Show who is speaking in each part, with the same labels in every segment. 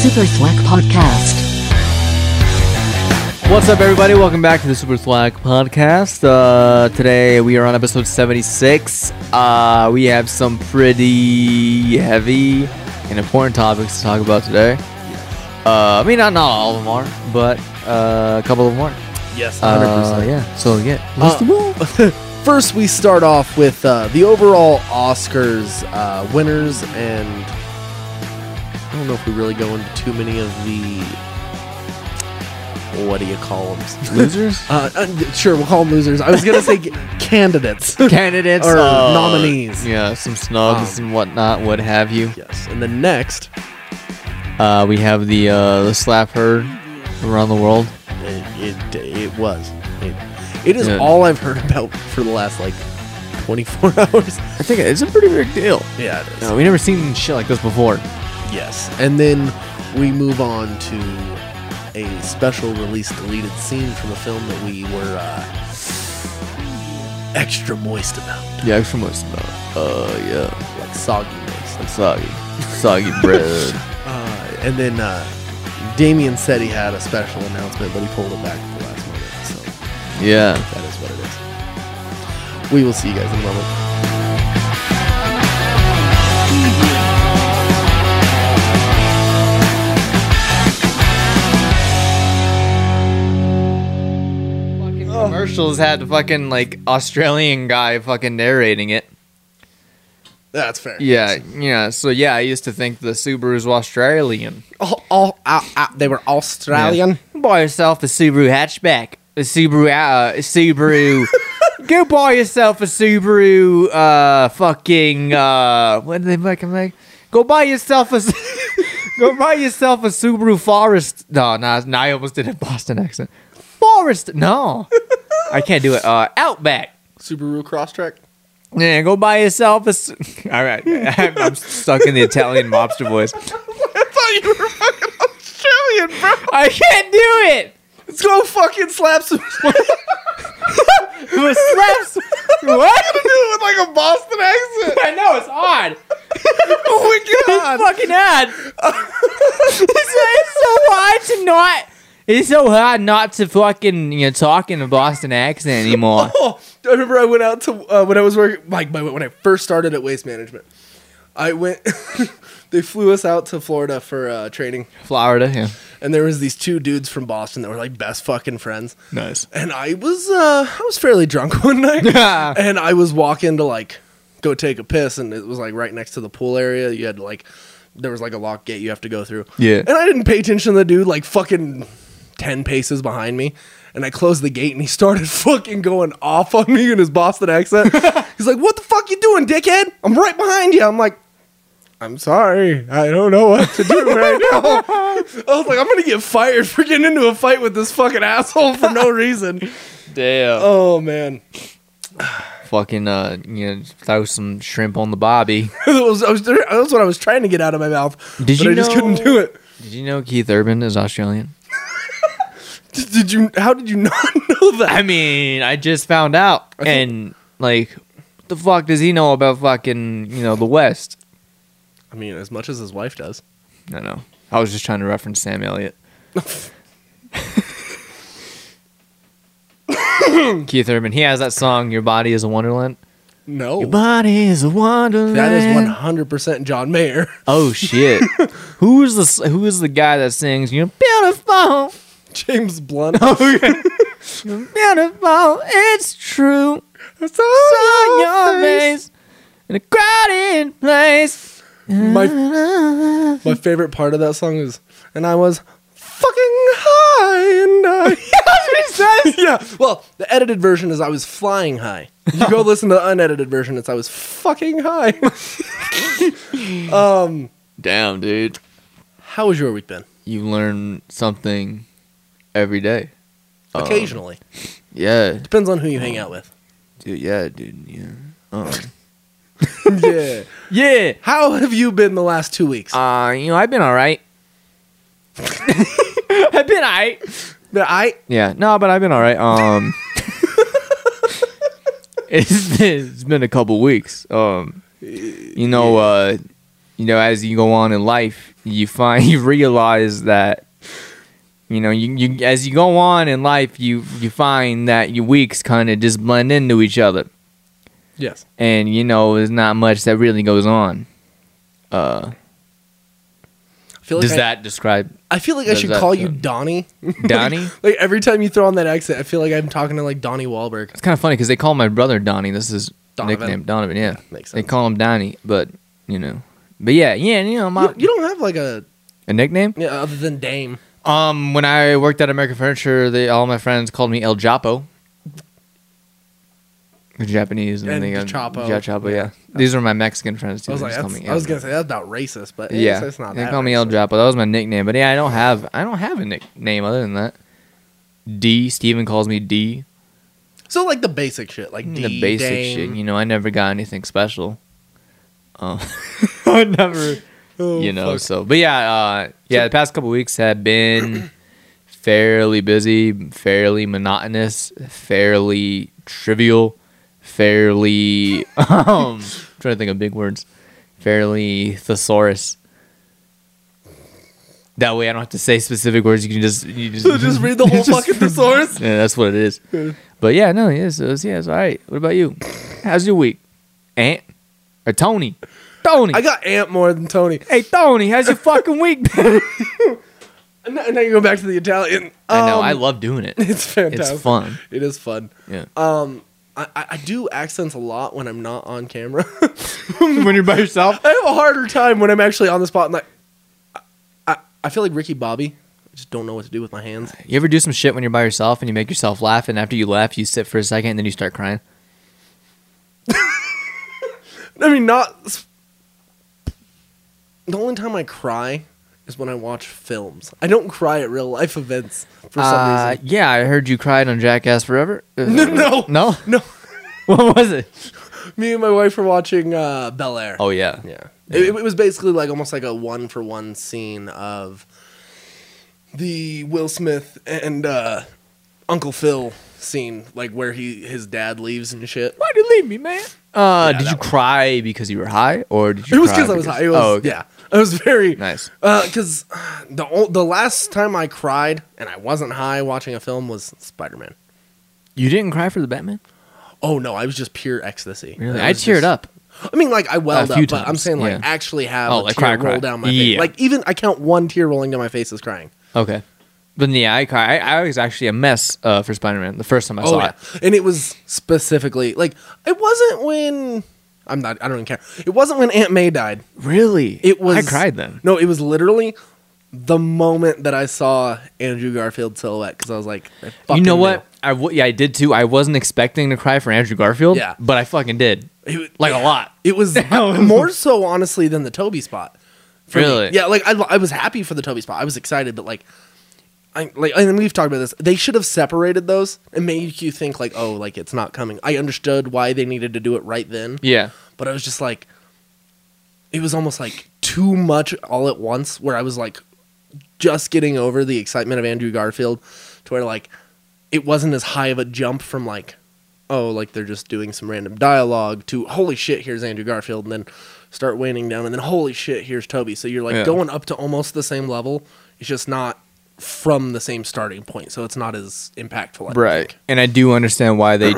Speaker 1: Super Thwack Podcast.
Speaker 2: What's up, everybody? Welcome back to the Super Slack podcast. Uh, today we are on episode 76. Uh, we have some pretty heavy and important topics to talk about today. Uh, I mean, not, not all of them are, but uh, a couple of them are.
Speaker 3: Yes,
Speaker 2: Uh, yeah, so yeah. Let's.
Speaker 3: First, we start off with uh, the overall Oscars uh, winners, and I don't know if we really go into too many of the. What do you call them?
Speaker 2: Losers?
Speaker 3: Uh, uh, sure, we'll call them losers. I was gonna say g- candidates.
Speaker 2: Candidates?
Speaker 3: Or
Speaker 2: uh,
Speaker 3: nominees.
Speaker 2: Yeah, some snubs
Speaker 3: Um,
Speaker 2: and whatnot, what have you.
Speaker 3: yes, and then next,
Speaker 2: Uh, we have the, uh, the slap heard around the world.
Speaker 3: it it, it was. It, it is
Speaker 2: Yeah.
Speaker 3: all I've heard about for the last like 24 hours.
Speaker 2: I think it's a pretty big deal.
Speaker 3: Yeah, it is.
Speaker 2: No, we never seen shit like this before.
Speaker 3: Yes. And then we move on to a special release deleted scene from a film that we were uh, extra moist about.
Speaker 2: Yeah, extra moist about. Uh, yeah.
Speaker 3: Like soggy moist.
Speaker 2: Like soggy. Soggy bread.
Speaker 3: Uh, and then uh, Damien said he had a special announcement, but he pulled it back at the last moment. So
Speaker 2: Yeah.
Speaker 3: that is what it is. We will see you guys in a moment.
Speaker 2: Commercials had fucking like Australian guy fucking narrating it.
Speaker 3: That's fair.
Speaker 2: Yeah, yeah. So yeah, I used to think the Subarus were Australian.
Speaker 3: Oh, all, uh, uh, they were Australian.
Speaker 2: Yeah. Buy yourself a Subaru hatchback. A Subaru, uh, a Subaru. Go buy yourself a Subaru. Uh, fucking. Uh, what did they fucking make? Go buy yourself a. go buy yourself a Subaru Forest. No, no, no. I almost did a Boston accent. Forest. No, I can't do it. Uh, Outback.
Speaker 3: Subaru Crosstrek.
Speaker 2: Yeah, go buy yourself a. Su- All right, I'm, I'm stuck in the Italian mobster voice.
Speaker 3: I thought you were fucking Australian, bro.
Speaker 2: I can't do it.
Speaker 3: Let's go fucking slap some.
Speaker 2: Who slaps? What?
Speaker 3: do it with like a Boston accent.
Speaker 2: I know it's odd.
Speaker 3: Oh my god!
Speaker 2: It's fucking odd. it's, it's so hard to not. It's so hard not to fucking you know talk in a Boston accent anymore.
Speaker 3: Oh, I remember I went out to uh, when I was working like my, when I first started at Waste Management. I went. they flew us out to Florida for uh, training,
Speaker 2: Florida, yeah,
Speaker 3: and there was these two dudes from Boston that were like best fucking friends.
Speaker 2: nice.
Speaker 3: And I was uh, I was fairly drunk one night, and I was walking to like go take a piss, and it was like right next to the pool area. You had to like there was like a lock gate you have to go through.
Speaker 2: Yeah.
Speaker 3: And I didn't pay attention to the dude like fucking 10 paces behind me. And I closed the gate and he started fucking going off on me in his Boston accent. He's like, What the fuck you doing, dickhead? I'm right behind you. I'm like, I'm sorry. I don't know what to do right now. I was like, I'm gonna get fired for getting into a fight with this fucking asshole for no reason.
Speaker 2: Damn.
Speaker 3: Oh man.
Speaker 2: Fucking uh, you know, throw some shrimp on the bobby.
Speaker 3: that, was, was, that was what I was trying to get out of my mouth.
Speaker 2: Did
Speaker 3: but
Speaker 2: you
Speaker 3: I just couldn't do it.
Speaker 2: Did you know Keith Urban is Australian?
Speaker 3: Did you how did you not know that?
Speaker 2: I mean, I just found out,
Speaker 3: think-
Speaker 2: and like, what the fuck does he know about fucking you know the West?
Speaker 3: I mean, as much as his wife does.
Speaker 2: I know. I was just trying to reference Sam Elliott. Keith Urban, he has that song "Your Body Is a Wonderland."
Speaker 3: No.
Speaker 2: Your body is a wonderland.
Speaker 3: That is one hundred percent John Mayer.
Speaker 2: Oh shit! who is the Who is the guy that sings "You're beautiful,
Speaker 3: James Blunt.
Speaker 2: you're beautiful, it's true"?
Speaker 3: It's
Speaker 2: on your face in a crowded place.
Speaker 3: My my favorite part of that song is, and I was fucking high and I. yeah. Well, the edited version is I was flying high. You go listen to the unedited version. It's I was fucking high. um,
Speaker 2: Damn, dude.
Speaker 3: how has your week been?
Speaker 2: You learn something every day. Um,
Speaker 3: Occasionally,
Speaker 2: Yeah,
Speaker 3: depends on who you hang out with.
Speaker 2: dude. Yeah, dude. Yeah. Um,
Speaker 3: yeah.
Speaker 2: yeah.
Speaker 3: How have you been the last two weeks?
Speaker 2: Uh, you know, I've been all right. I've been all right.
Speaker 3: But I
Speaker 2: Yeah, no, but I've been all right. Um, it's been, it's been a couple weeks. Um, you know, uh, you know, as you go on in life, you find you realize that you know you, you as you go on in life you you find that your weeks kind of just blend into each other
Speaker 3: Yes.
Speaker 2: and you know there's not much that really goes on uh
Speaker 3: like
Speaker 2: does
Speaker 3: I,
Speaker 2: that describe
Speaker 3: I feel like I should
Speaker 2: that
Speaker 3: call you Donnie.
Speaker 2: Donnie?
Speaker 3: like every time you throw on that accent, I feel like I'm talking to like Donnie Wahlberg.
Speaker 2: it's kind of funny because they call my brother Donnie this is
Speaker 3: Donovan.
Speaker 2: nickname Donovan yeah
Speaker 3: Makes sense.
Speaker 2: they call him Donnie but you know but yeah yeah you know my
Speaker 3: You, you don't have like a
Speaker 2: a nickname
Speaker 3: yeah other than Dame.
Speaker 2: Um, when I worked at American Furniture, they all my friends called me El Japo. The Japanese and,
Speaker 3: And
Speaker 2: then they
Speaker 3: the
Speaker 2: got
Speaker 3: Chapo.
Speaker 2: Ja Chapo, yeah. These were my Mexican friends too.
Speaker 3: I was like, that's, I was gonna say that's about racist, but
Speaker 2: yeah,
Speaker 3: it's, it's not
Speaker 2: they call me El. Japo. That was my nickname. But yeah, I don't have I don't have a nickname other than that. D. Steven calls me D.
Speaker 3: So like the basic shit, like D,
Speaker 2: the basic
Speaker 3: Dame.
Speaker 2: shit. You know, I never got anything special. Um, I never,
Speaker 3: Oh,
Speaker 2: you know.
Speaker 3: fuck.
Speaker 2: So, but yeah, uh, yeah. The past couple weeks have been fairly busy, fairly monotonous, fairly trivial, fairly. Um, trying to think of big words. Fairly thesaurus. That way, I don't have to say specific words. You can just you just,
Speaker 3: just read the whole fucking thesaurus.
Speaker 2: yeah, that's what it is. But yeah, no, yeah, so it's, yeah, it's all right. What about you? How's your week? Ant or Tony? Tony.
Speaker 3: I got Ant more than Tony.
Speaker 2: hey, Tony, how's your fucking week been?
Speaker 3: And now, now you go back to the Italian.
Speaker 2: I know.
Speaker 3: Um,
Speaker 2: I love doing it.
Speaker 3: It's fantastic.
Speaker 2: It's fun.
Speaker 3: It is fun.
Speaker 2: Yeah.
Speaker 3: Um, I, I I do accents a lot when I'm not on camera.
Speaker 2: when you're by yourself.
Speaker 3: I have a harder time when I'm actually on the spot and like. I, I, I feel like Ricky Bobby. I just don't know what to do with my hands.
Speaker 2: You ever do some shit when you're by yourself and you make yourself laugh, and after you laugh, you sit for a second and then you start crying?
Speaker 3: I mean, not. The only time I cry is when I watch films. I don't cry at real life events for some
Speaker 2: Uh,
Speaker 3: reason.
Speaker 2: yeah, I heard you cried on Jackass Forever. Uh,
Speaker 3: No.
Speaker 2: no,
Speaker 3: No,
Speaker 2: what was it?
Speaker 3: me and my wife were watching uh, Bel Air.
Speaker 2: Oh yeah,
Speaker 3: Yeah. It, it was basically like almost like a one for one scene of the Will Smith and uh, Uncle Phil scene, like where he his dad leaves and shit.
Speaker 2: Why'd you leave me, man? Uh, did you cry because you were high, or did you?
Speaker 3: It was
Speaker 2: cry
Speaker 3: because I was high. It was,
Speaker 2: oh, okay.
Speaker 3: yeah. I was very
Speaker 2: Nice.
Speaker 3: Because the ol- the last time I cried and I wasn't high watching a film was Spider Man.
Speaker 2: You didn't cry for the Batman?
Speaker 3: Oh no, I was just pure ecstasy.
Speaker 2: Really?
Speaker 3: It
Speaker 2: I
Speaker 3: was
Speaker 2: teared
Speaker 3: just-
Speaker 2: up.
Speaker 3: I mean, like I welled
Speaker 2: A few
Speaker 3: up, but I'm saying like
Speaker 2: yeah.
Speaker 3: actually have
Speaker 2: Oh,
Speaker 3: a
Speaker 2: like
Speaker 3: tear
Speaker 2: cry,
Speaker 3: roll
Speaker 2: cry.
Speaker 3: down my face. Like even I count one tear rolling down my face as crying.
Speaker 2: Okay. But yeah, I cry. I, I was actually a mess uh, for Spider Man the first time I
Speaker 3: Oh
Speaker 2: saw
Speaker 3: yeah,
Speaker 2: it.
Speaker 3: and it was specifically like it wasn't when I'm not. I don't even care. It wasn't when Aunt May died.
Speaker 2: Really?
Speaker 3: It was.
Speaker 2: I cried then.
Speaker 3: No, it was literally the moment that I saw Andrew Garfield silhouette because I was like, I
Speaker 2: You know
Speaker 3: knew.
Speaker 2: what? I w- yeah, I did too. I wasn't expecting to cry for Andrew Garfield.
Speaker 3: Yeah.
Speaker 2: But I fucking did.
Speaker 3: It was-
Speaker 2: Like a lot.
Speaker 3: It was more so honestly than the Tobey spot. for me.
Speaker 2: Really?
Speaker 3: Yeah, like I, I was happy for the Tobey spot. I was excited, but like, I like, and we've talked about this. They should have separated those and made you think like, oh, like it's not coming. I understood why they needed to do it right then,
Speaker 2: Yeah.
Speaker 3: but I was just like, it was almost like too much all at once. Where I was like, just getting over the excitement of Andrew Garfield, to where like, it wasn't as high of a jump from like, oh, like they're just doing some random dialogue to holy shit, here's Andrew Garfield, and then start waning down, and then holy shit, here's Tobey. So you're like
Speaker 2: Yeah.
Speaker 3: going up to almost the same level. It's just not from the same starting point, so it's not as impactful. I
Speaker 2: Right.
Speaker 3: think.
Speaker 2: And I do understand why they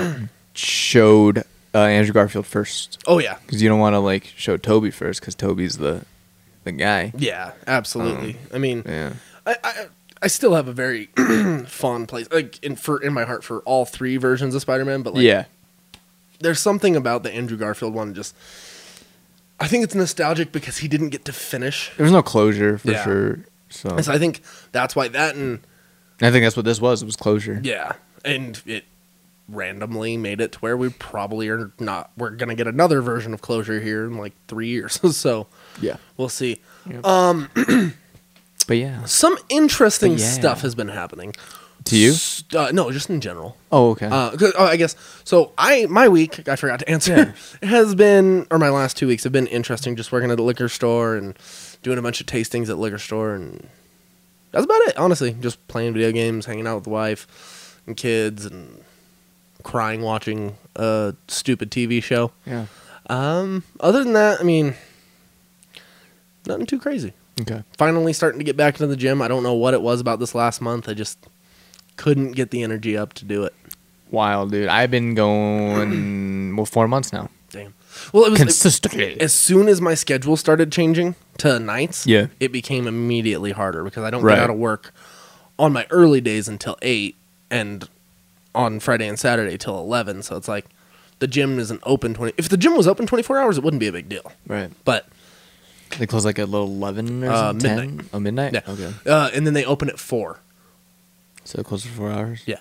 Speaker 2: showed uh, Andrew Garfield first.
Speaker 3: Oh yeah,
Speaker 2: Because you don't want to like show Tobey first because Tobey's the the guy.
Speaker 3: yeah, absolutely. I mean,
Speaker 2: Yeah.
Speaker 3: I, I I still have a very fond place like in for in my heart for all three versions of Spider-Man, but like
Speaker 2: yeah.
Speaker 3: there's something about the Andrew Garfield one just I think it's nostalgic because he didn't get to finish.
Speaker 2: There was no closure for
Speaker 3: Yeah.
Speaker 2: sure. So
Speaker 3: And so I think that's why that and
Speaker 2: I think that's what this was. It was closure.
Speaker 3: yeah, and it randomly made it to where we probably are not we're going to get another version of closure here in like 3 years. so
Speaker 2: Yeah.
Speaker 3: we'll see.
Speaker 2: Yep.
Speaker 3: Um
Speaker 2: But yeah.
Speaker 3: some interesting
Speaker 2: yeah.
Speaker 3: stuff has been happening.
Speaker 2: To you?
Speaker 3: S- Uh, no, just in general.
Speaker 2: Oh, okay.
Speaker 3: Uh, 'cause- oh, I guess so. I my week I forgot to answer has been or my last two weeks have been interesting. Just working at a liquor store and doing a bunch of tastings at liquor store, and that's about it. Honestly, just playing video games, hanging out with the wife and kids, and crying watching a stupid TV show.
Speaker 2: yeah.
Speaker 3: Um, other than that, I mean, nothing too crazy.
Speaker 2: Okay.
Speaker 3: Finally starting to get back into the gym. I don't know what it was about this last month. I just couldn't get the energy up to do it.
Speaker 2: Wild, dude. I've been going well four months now.
Speaker 3: Damn. Well, it was
Speaker 2: Consistently.
Speaker 3: as soon as my schedule started changing to nights.
Speaker 2: Yeah.
Speaker 3: it became immediately harder because I don't
Speaker 2: Right.
Speaker 3: get out of work on my early days until eight, and on Friday and Saturday till eleven. So it's like the gym isn't open twenty. If the gym was open twenty four hours, it wouldn't be a big deal.
Speaker 2: right.
Speaker 3: But
Speaker 2: They close like at little eleven or
Speaker 3: Uh,
Speaker 2: something.
Speaker 3: midnight.
Speaker 2: 10? Oh, midnight.
Speaker 3: yeah,
Speaker 2: Okay.
Speaker 3: uh, and then they open at four.
Speaker 2: So close for four hours.
Speaker 3: Yeah,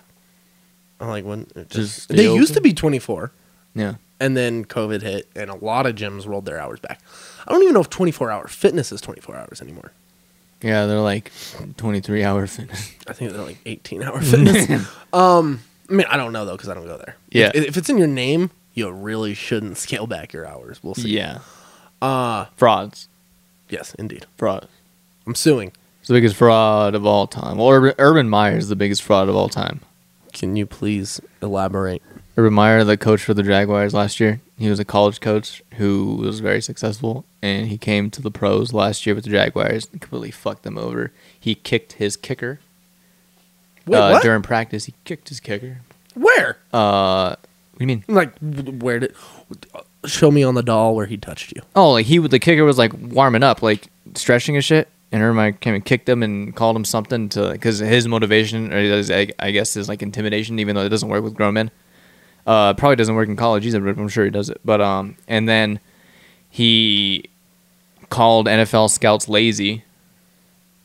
Speaker 3: I'm like when
Speaker 2: Just
Speaker 3: they used to be twenty four.
Speaker 2: Yeah.
Speaker 3: And then COVID hit, and a lot of gyms rolled their hours back. I don't even know if 24 hour fitness is 24 hours anymore.
Speaker 2: Yeah, they're like twenty three hour fitness.
Speaker 3: I think they're like 18 hour fitness. um, I mean, I don't know though because I don't go there.
Speaker 2: Yeah.
Speaker 3: if, if it's in your name, you really shouldn't scale back your hours. We'll see.
Speaker 2: yeah.
Speaker 3: Uh
Speaker 2: Frauds.
Speaker 3: yes, indeed.
Speaker 2: Fraud.
Speaker 3: I'm suing.
Speaker 2: It's the biggest fraud of all time. Well, Urban, Urban Meyer is the biggest fraud of all time.
Speaker 3: Can you please elaborate?
Speaker 2: Urban Meyer, the coach for the Jaguars last year, he was a college coach who was very successful, and he came to the pros last year with the Jaguars and completely fucked them over. He kicked his kicker
Speaker 3: Wait,
Speaker 2: uh,
Speaker 3: what?
Speaker 2: during practice. He kicked his kicker.
Speaker 3: Where?
Speaker 2: Uh, what do you mean?
Speaker 3: Like, where did? Show me on the doll where he touched you.
Speaker 2: Oh, like he the kicker was like warming up, like stretching and shit. And Urban came and kicked him and called him something to because his motivation, or his, I, I guess, is like intimidation, even though it doesn't work with grown men. Uh, probably doesn't work in college either, but I'm sure he does it. But um, and then he called NFL scouts lazy,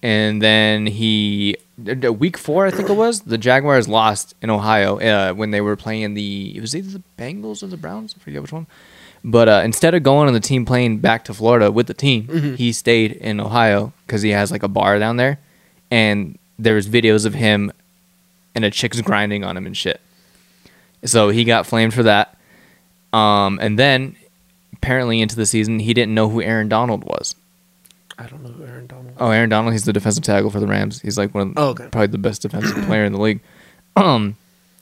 Speaker 2: and then he week four, I think it was, the Jaguars lost in Ohio uh, when they were playing the it was either the Bengals or the Browns, I forget which one. But uh, instead of going on the team plane back to Florida with the team, he stayed in Ohio because he has like a bar down there, and there's videos of him and a chick's grinding on him and shit. So he got flamed for that. Um, and then apparently into the season, he didn't know who Aaron Donald was.
Speaker 3: I don't know who Aaron Donald.
Speaker 2: Oh, Aaron Donald, he's the defensive tackle for the Rams. He's like one of
Speaker 3: Oh, okay.
Speaker 2: probably the best defensive player in the league. Um,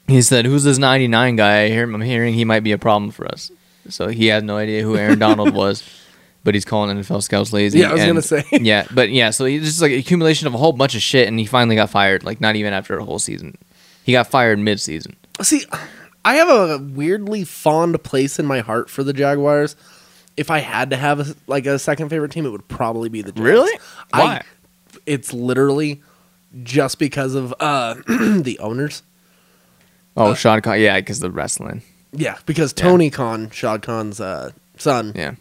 Speaker 2: he said, "Who's this 99 guy? I hear, I'm hearing he might be a problem for us." So he had no idea who Aaron Donald was, but he's calling NFL scouts lazy.
Speaker 3: Yeah, I was
Speaker 2: and-
Speaker 3: gonna say.
Speaker 2: yeah, but yeah, so he's just like accumulation of a whole bunch of shit, and he finally got fired. Like not even after a whole season, he got fired mid-season.
Speaker 3: See, I have a weirdly fond place in my heart for the Jaguars. If I had to have a, like a second favorite team, it would probably be the Jags.
Speaker 2: Really?
Speaker 3: I,
Speaker 2: Why?
Speaker 3: it's literally just because of uh, the owners.
Speaker 2: Oh, Shad Khan, yeah, because the wrestling.
Speaker 3: Yeah, because Tony Khan, Shad Khan's uh, son,
Speaker 2: Yeah,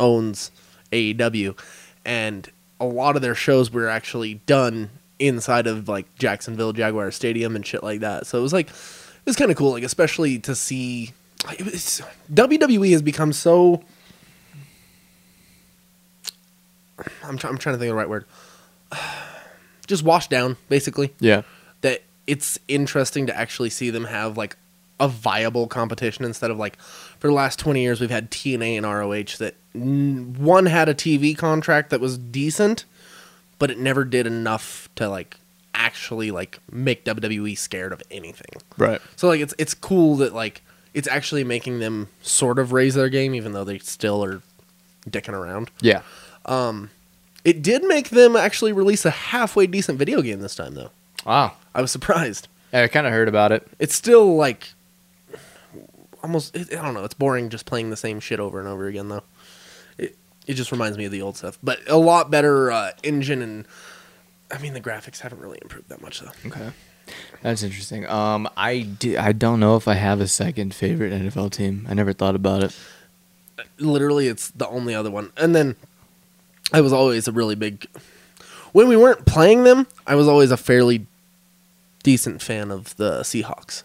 Speaker 3: owns AEW, and a lot of their shows were actually done inside of like Jacksonville Jaguar Stadium and shit like that. So it was like it was kind of cool, like especially to see. It was, WWE has become so. I'm, try, I'm trying to think of the right word. Just washed down, basically.
Speaker 2: yeah,
Speaker 3: That it's interesting to actually see them have like a viable competition instead of like for the last 20 years we've had TNA and ROH that one had a TV contract that was decent but it never did enough to like actually like make WWE scared of anything.
Speaker 2: right.
Speaker 3: So like it's it's cool that like it's actually making them sort of raise their game even though they still are dicking around.
Speaker 2: Yeah, Um
Speaker 3: It did make them actually release a halfway decent video game this time though.
Speaker 2: wow.
Speaker 3: I was surprised.
Speaker 2: Yeah, I kind of heard about it.
Speaker 3: It's still like almost I don't know, it's boring just playing the same shit over and over again though. It it just reminds me of the old stuff, but a lot better uh, engine and I mean the graphics haven't really improved that much though.
Speaker 2: Okay. That's interesting. Um, I do, I don't know if I have a second favorite NFL team. I never thought about it.
Speaker 3: literally it's the only other one and then i was always a really big when we weren't playing them i was always a fairly decent fan of the seahawks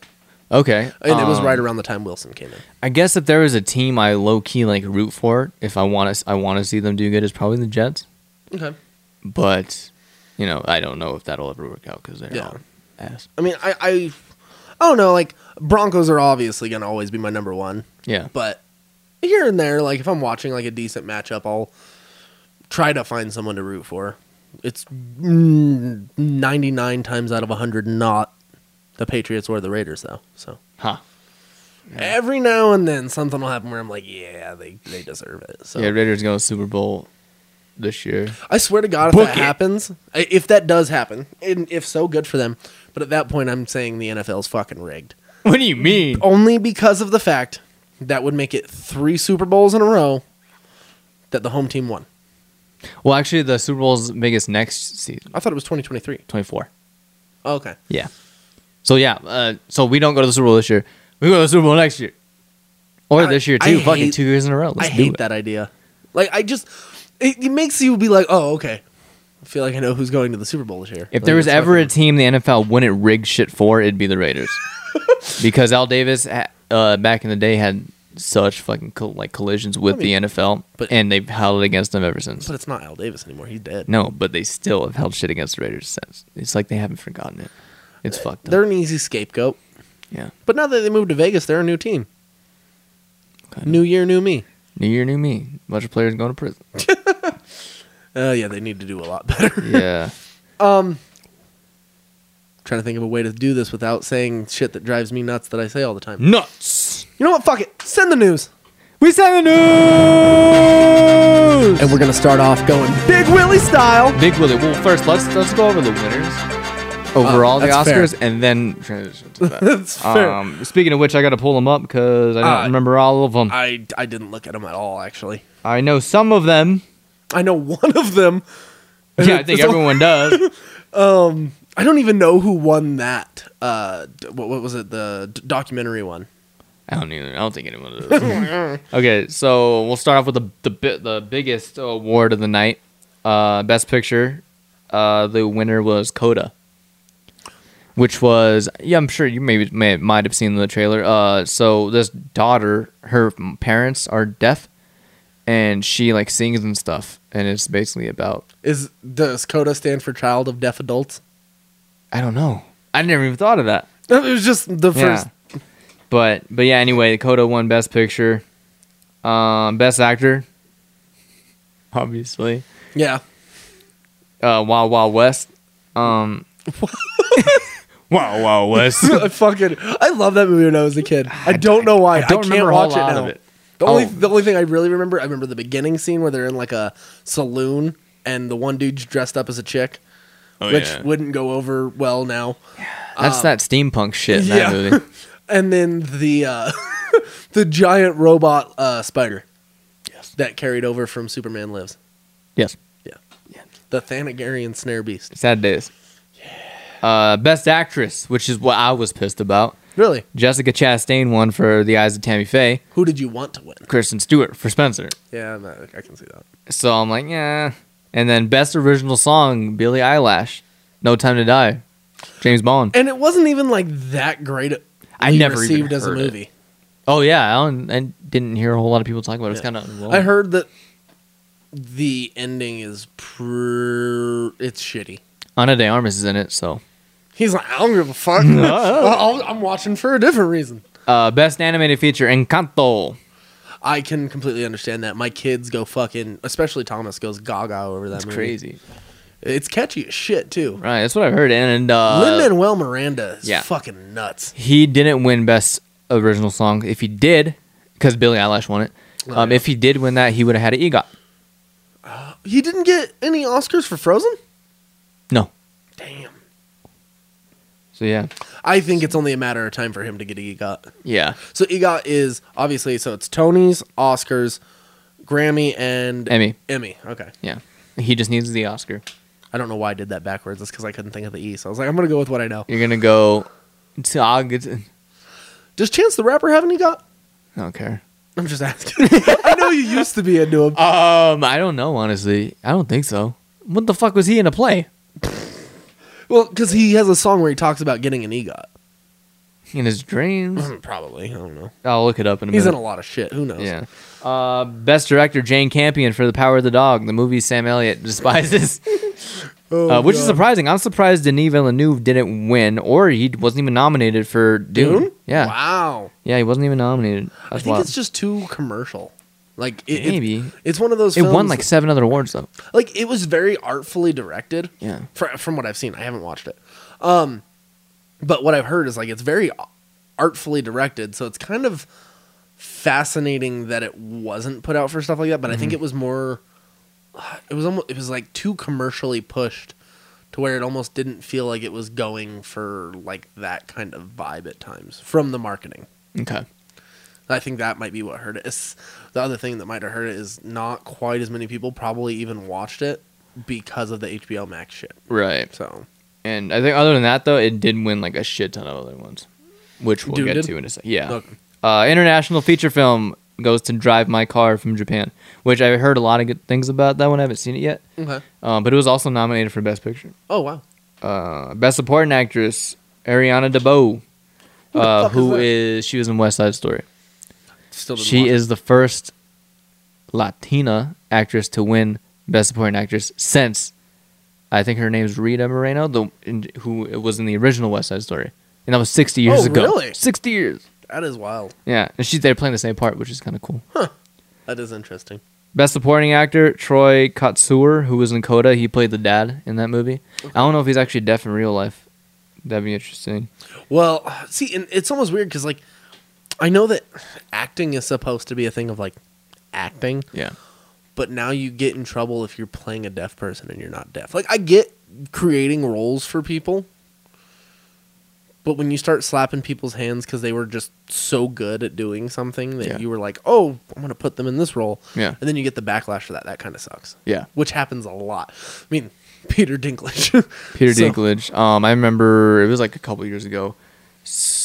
Speaker 2: Okay,
Speaker 3: and it was
Speaker 2: um,
Speaker 3: right around the time wilson came in
Speaker 2: I guess if there was a team I low key like root for, if I want to, I want to see them do good, is probably the Jets.
Speaker 3: okay
Speaker 2: But you know, I don't know if that'll ever work out because they're
Speaker 3: Yeah.
Speaker 2: all ass.
Speaker 3: i mean i i i don't know like broncos are obviously going to always be my number one
Speaker 2: Yeah,
Speaker 3: but here and there like if i'm watching like a decent matchup i'll try to find someone to root for it's mm, 99 times out of 100 not the patriots or the raiders though so
Speaker 2: huh?
Speaker 3: Every now and then something will happen where I'm like, yeah, they, they deserve it. So
Speaker 2: Yeah, Raiders go Super Bowl this year.
Speaker 3: I swear to God, if
Speaker 2: Book
Speaker 3: that
Speaker 2: it.
Speaker 3: happens, if that does happen, and if so, good for them. But at that point, I'm saying the NFL's fucking rigged.
Speaker 2: What do you mean?
Speaker 3: Only because of the fact that would make it three Super Bowls in a row that the home team won.
Speaker 2: Well, actually, the Super Bowl's biggest next season,
Speaker 3: I thought it was 2023.
Speaker 2: 24.
Speaker 3: Oh, okay.
Speaker 2: Yeah. So yeah, uh, so we don't go to the Super Bowl this year. We go to the Super Bowl next year, or
Speaker 3: I-
Speaker 2: this year
Speaker 3: I
Speaker 2: too. Fucking
Speaker 3: hate-
Speaker 2: two years in a row. Let's
Speaker 3: I
Speaker 2: do
Speaker 3: hate
Speaker 2: it.
Speaker 3: that idea. Like, I just, it, it makes you be like, oh, okay. I feel like I know who's going to the Super Bowl this year.
Speaker 2: If
Speaker 3: Like,
Speaker 2: there was
Speaker 3: it's
Speaker 2: ever a
Speaker 3: fucking-
Speaker 2: team the NFL wouldn't rig shit for, it'd be the Raiders, because Al Davis ha- uh, back in the day had such fucking col- like collisions with the NFL,
Speaker 3: but-
Speaker 2: and they've held it against them ever since.
Speaker 3: But it's not Al Davis anymore. He's dead.
Speaker 2: No, but they still have held shit against the Raiders since. It's like they haven't forgotten it. It's fucked up.
Speaker 3: They're an easy scapegoat.
Speaker 2: yeah.
Speaker 3: But now that they moved to Vegas, they're a new team.
Speaker 2: Kinda.
Speaker 3: New year, new me.
Speaker 2: New year, new me. A bunch of players going to prison.
Speaker 3: Uh, yeah, they need to do a lot better.
Speaker 2: yeah.
Speaker 3: Um, trying to think of a way to do this without saying shit that drives me nuts that I say all the time.
Speaker 2: Nuts.
Speaker 3: You know what? Fuck it. Send the news.
Speaker 2: We send the news.
Speaker 3: And we're gonna start off going Big Willie style.
Speaker 2: Big Willie. Well, first let's let's go over the winners overall the
Speaker 3: Uh, that's
Speaker 2: Oscars,
Speaker 3: fair.
Speaker 2: and then transition to that.
Speaker 3: That's fair.
Speaker 2: Um, speaking of which, I got to pull them up because I don't
Speaker 3: Uh,
Speaker 2: remember all of them. I,
Speaker 3: I I didn't look at them at all. Actually, I
Speaker 2: know some of them.
Speaker 3: I know one of them.
Speaker 2: Yeah, I think everyone does.
Speaker 3: um, I don't even know who won that. Uh, what, what was it? The d- documentary one.
Speaker 2: I don't even. I don't think anyone does. okay, so we'll start off with the the bi- the biggest award of the night. Uh, Best Picture. Uh, the winner was Coda, which was yeah. I'm sure you maybe may might have seen the trailer. Uh, so this daughter, her parents are deaf, and she like sings and stuff, and it's basically about
Speaker 3: Is does CODA stand for Child of Deaf Adults?
Speaker 2: I don't know. I never even thought of that.
Speaker 3: It was just the first.
Speaker 2: Yeah. But but yeah, anyway, Coda won Best Picture. Um, Best Actor. Obviously.
Speaker 3: Yeah.
Speaker 2: Uh Wild Wild West. Um Wild Wild West.
Speaker 3: I fucking I love that movie when I was a kid. I don't know why. I,
Speaker 2: don't
Speaker 3: can't
Speaker 2: remember a whole
Speaker 3: watch it now.
Speaker 2: of it.
Speaker 3: The only
Speaker 2: Oh.
Speaker 3: the only thing I really remember, I remember the beginning scene where they're in like a saloon and the one dude's dressed up as a chick,
Speaker 2: Oh,
Speaker 3: which
Speaker 2: yeah.
Speaker 3: wouldn't go over well now.
Speaker 2: That's that steampunk shit in that movie.
Speaker 3: and then the uh, the giant robot uh, spider. Yes. That carried over from Superman Lives.
Speaker 2: Yes.
Speaker 3: Yeah. Yeah. The Thanagarian snare beast.
Speaker 2: Sad days. Uh Best Actress, which is what I was pissed about.
Speaker 3: Really?
Speaker 2: Jessica Chastain won for The Eyes of Tammy Faye.
Speaker 3: Who did you want to win?
Speaker 2: Kristen Stewart for Spencer.
Speaker 3: Yeah, I'm not- I can see that.
Speaker 2: So I'm like, yeah. And then best original song, Billie Eilish, "No Time to Die," James Bond.
Speaker 3: And it wasn't even like that great.
Speaker 2: I never even
Speaker 3: received as a
Speaker 2: heard it.
Speaker 3: movie.
Speaker 2: Oh yeah, I, don't, I didn't hear a whole lot of people talk about it. It's
Speaker 3: Yeah.
Speaker 2: kind of.
Speaker 3: I heard that the ending is pr- it's shitty.
Speaker 2: Ana de Armas is in it. So
Speaker 3: He's like, I don't give a fuck. I'll- I'm watching for a different reason.
Speaker 2: uh, best animated feature, Encanto.
Speaker 3: I can completely understand that. My kids go fucking, especially Thomas goes gaga over that
Speaker 2: That's
Speaker 3: movie.
Speaker 2: crazy,
Speaker 3: It's catchy as shit too.
Speaker 2: right? That's what I've heard. And uh,
Speaker 3: Lin Manuel Miranda is
Speaker 2: yeah.
Speaker 3: fucking nuts.
Speaker 2: he didn't win best original song. If he did, because Billie Eilish won it.
Speaker 3: Oh,
Speaker 2: Um. If he did win that, he would have had an EGOT.
Speaker 3: He didn't get any Oscars for Frozen.
Speaker 2: No.
Speaker 3: Damn.
Speaker 2: So yeah,
Speaker 3: I think it's only a matter of time for him to get EGOT.
Speaker 2: yeah.
Speaker 3: So EGOT is obviously so it's Tony's, Oscars, Grammy, and
Speaker 2: Emmy.
Speaker 3: Emmy. Okay.
Speaker 2: Yeah, he just needs the Oscar.
Speaker 3: I don't know why I did that backwards. It's because I couldn't think of the E. So I was like, I'm gonna go with what I know.
Speaker 2: You're gonna go to August.
Speaker 3: Does Chance the Rapper have an EGOT?
Speaker 2: I don't care.
Speaker 3: I'm just asking. I know you used to be into him.
Speaker 2: Um, I don't know. Honestly, I don't think so. What the fuck was he in a play?
Speaker 3: Well, because he has a song where he talks about getting an EGOT.
Speaker 2: In his dreams?
Speaker 3: Probably. I don't know.
Speaker 2: I'll look it up in a minute.
Speaker 3: He's in a lot of shit. Who knows?
Speaker 2: yeah. Uh, best director Jane Campion for The Power of the Dog, the movie Sam Elliott despises,
Speaker 3: Oh,
Speaker 2: uh, which is surprising. I'm surprised Denis Villeneuve didn't win, or he wasn't even nominated for Dune.
Speaker 3: Dune?
Speaker 2: Yeah,
Speaker 3: Wow.
Speaker 2: yeah, he wasn't even nominated.
Speaker 3: I think
Speaker 2: wild.
Speaker 3: it's just too commercial. Like it, it-
Speaker 2: Maybe.
Speaker 3: it's one of those.
Speaker 2: It won like seven other awards though.
Speaker 3: like it was very artfully directed.
Speaker 2: Yeah.
Speaker 3: fr- from what I've seen, I haven't watched it. Um, but what I've heard is like it's very artfully directed, so it's kind of fascinating that it wasn't put out for stuff like that. But I
Speaker 2: Mm-hmm.
Speaker 3: think it was more it was almost it was like too commercially pushed to where it almost didn't feel like it was going for like that kind of vibe at times from the marketing.
Speaker 2: Okay.
Speaker 3: I think that might be what hurt it. It's, the other thing that might have hurt it is not quite as many people probably even watched it because of the HBO Max shit.
Speaker 2: Right.
Speaker 3: So
Speaker 2: And I think other than that though, it did win like a shit ton of other ones, which we'll
Speaker 3: Dune
Speaker 2: get
Speaker 3: did?
Speaker 2: to in a second. Yeah.
Speaker 3: Okay.
Speaker 2: Uh, international feature film goes to Drive My Car from Japan, which I heard a lot of good things about that one. I haven't seen it yet,
Speaker 3: okay.
Speaker 2: um, but it was also nominated for Best Picture.
Speaker 3: Oh wow.
Speaker 2: Uh, Best Supporting Actress Ariana DeBose, uh,
Speaker 3: is
Speaker 2: who
Speaker 3: that?
Speaker 2: is she was in West Side Story.
Speaker 3: Still
Speaker 2: She
Speaker 3: is it.
Speaker 2: the first Latina actress to win Best Supporting Actress since I think her name's Rita Moreno, the in, who was in the original West Side Story, and that was sixty years
Speaker 3: Oh,
Speaker 2: ago.
Speaker 3: really?
Speaker 2: Sixty years.
Speaker 3: That is wild.
Speaker 2: Yeah, and she's there playing the same part, which is kind of cool.
Speaker 3: That is interesting.
Speaker 2: Best Supporting Actor Troy Kotsur, who was in Coda. He played the dad in that movie. I don't know if he's actually deaf in real life. That'd be interesting.
Speaker 3: Well, see, and it's almost weird because like I know that acting is supposed to be a thing of like acting,
Speaker 2: Yeah.
Speaker 3: but now you get in trouble if you're playing a deaf person and you're not deaf. Like I get creating roles for people, but when you start slapping people's hands because they were just so good at doing something that
Speaker 2: Yeah.
Speaker 3: you were like, "Oh, I'm gonna put them in this role,"
Speaker 2: Yeah.
Speaker 3: and then you get the backlash for that. That kind of sucks.
Speaker 2: Yeah.
Speaker 3: which happens a lot. I mean, Peter Dinklage.
Speaker 2: Peter
Speaker 3: So-
Speaker 2: Dinklage. Um, I remember it was like a couple years ago.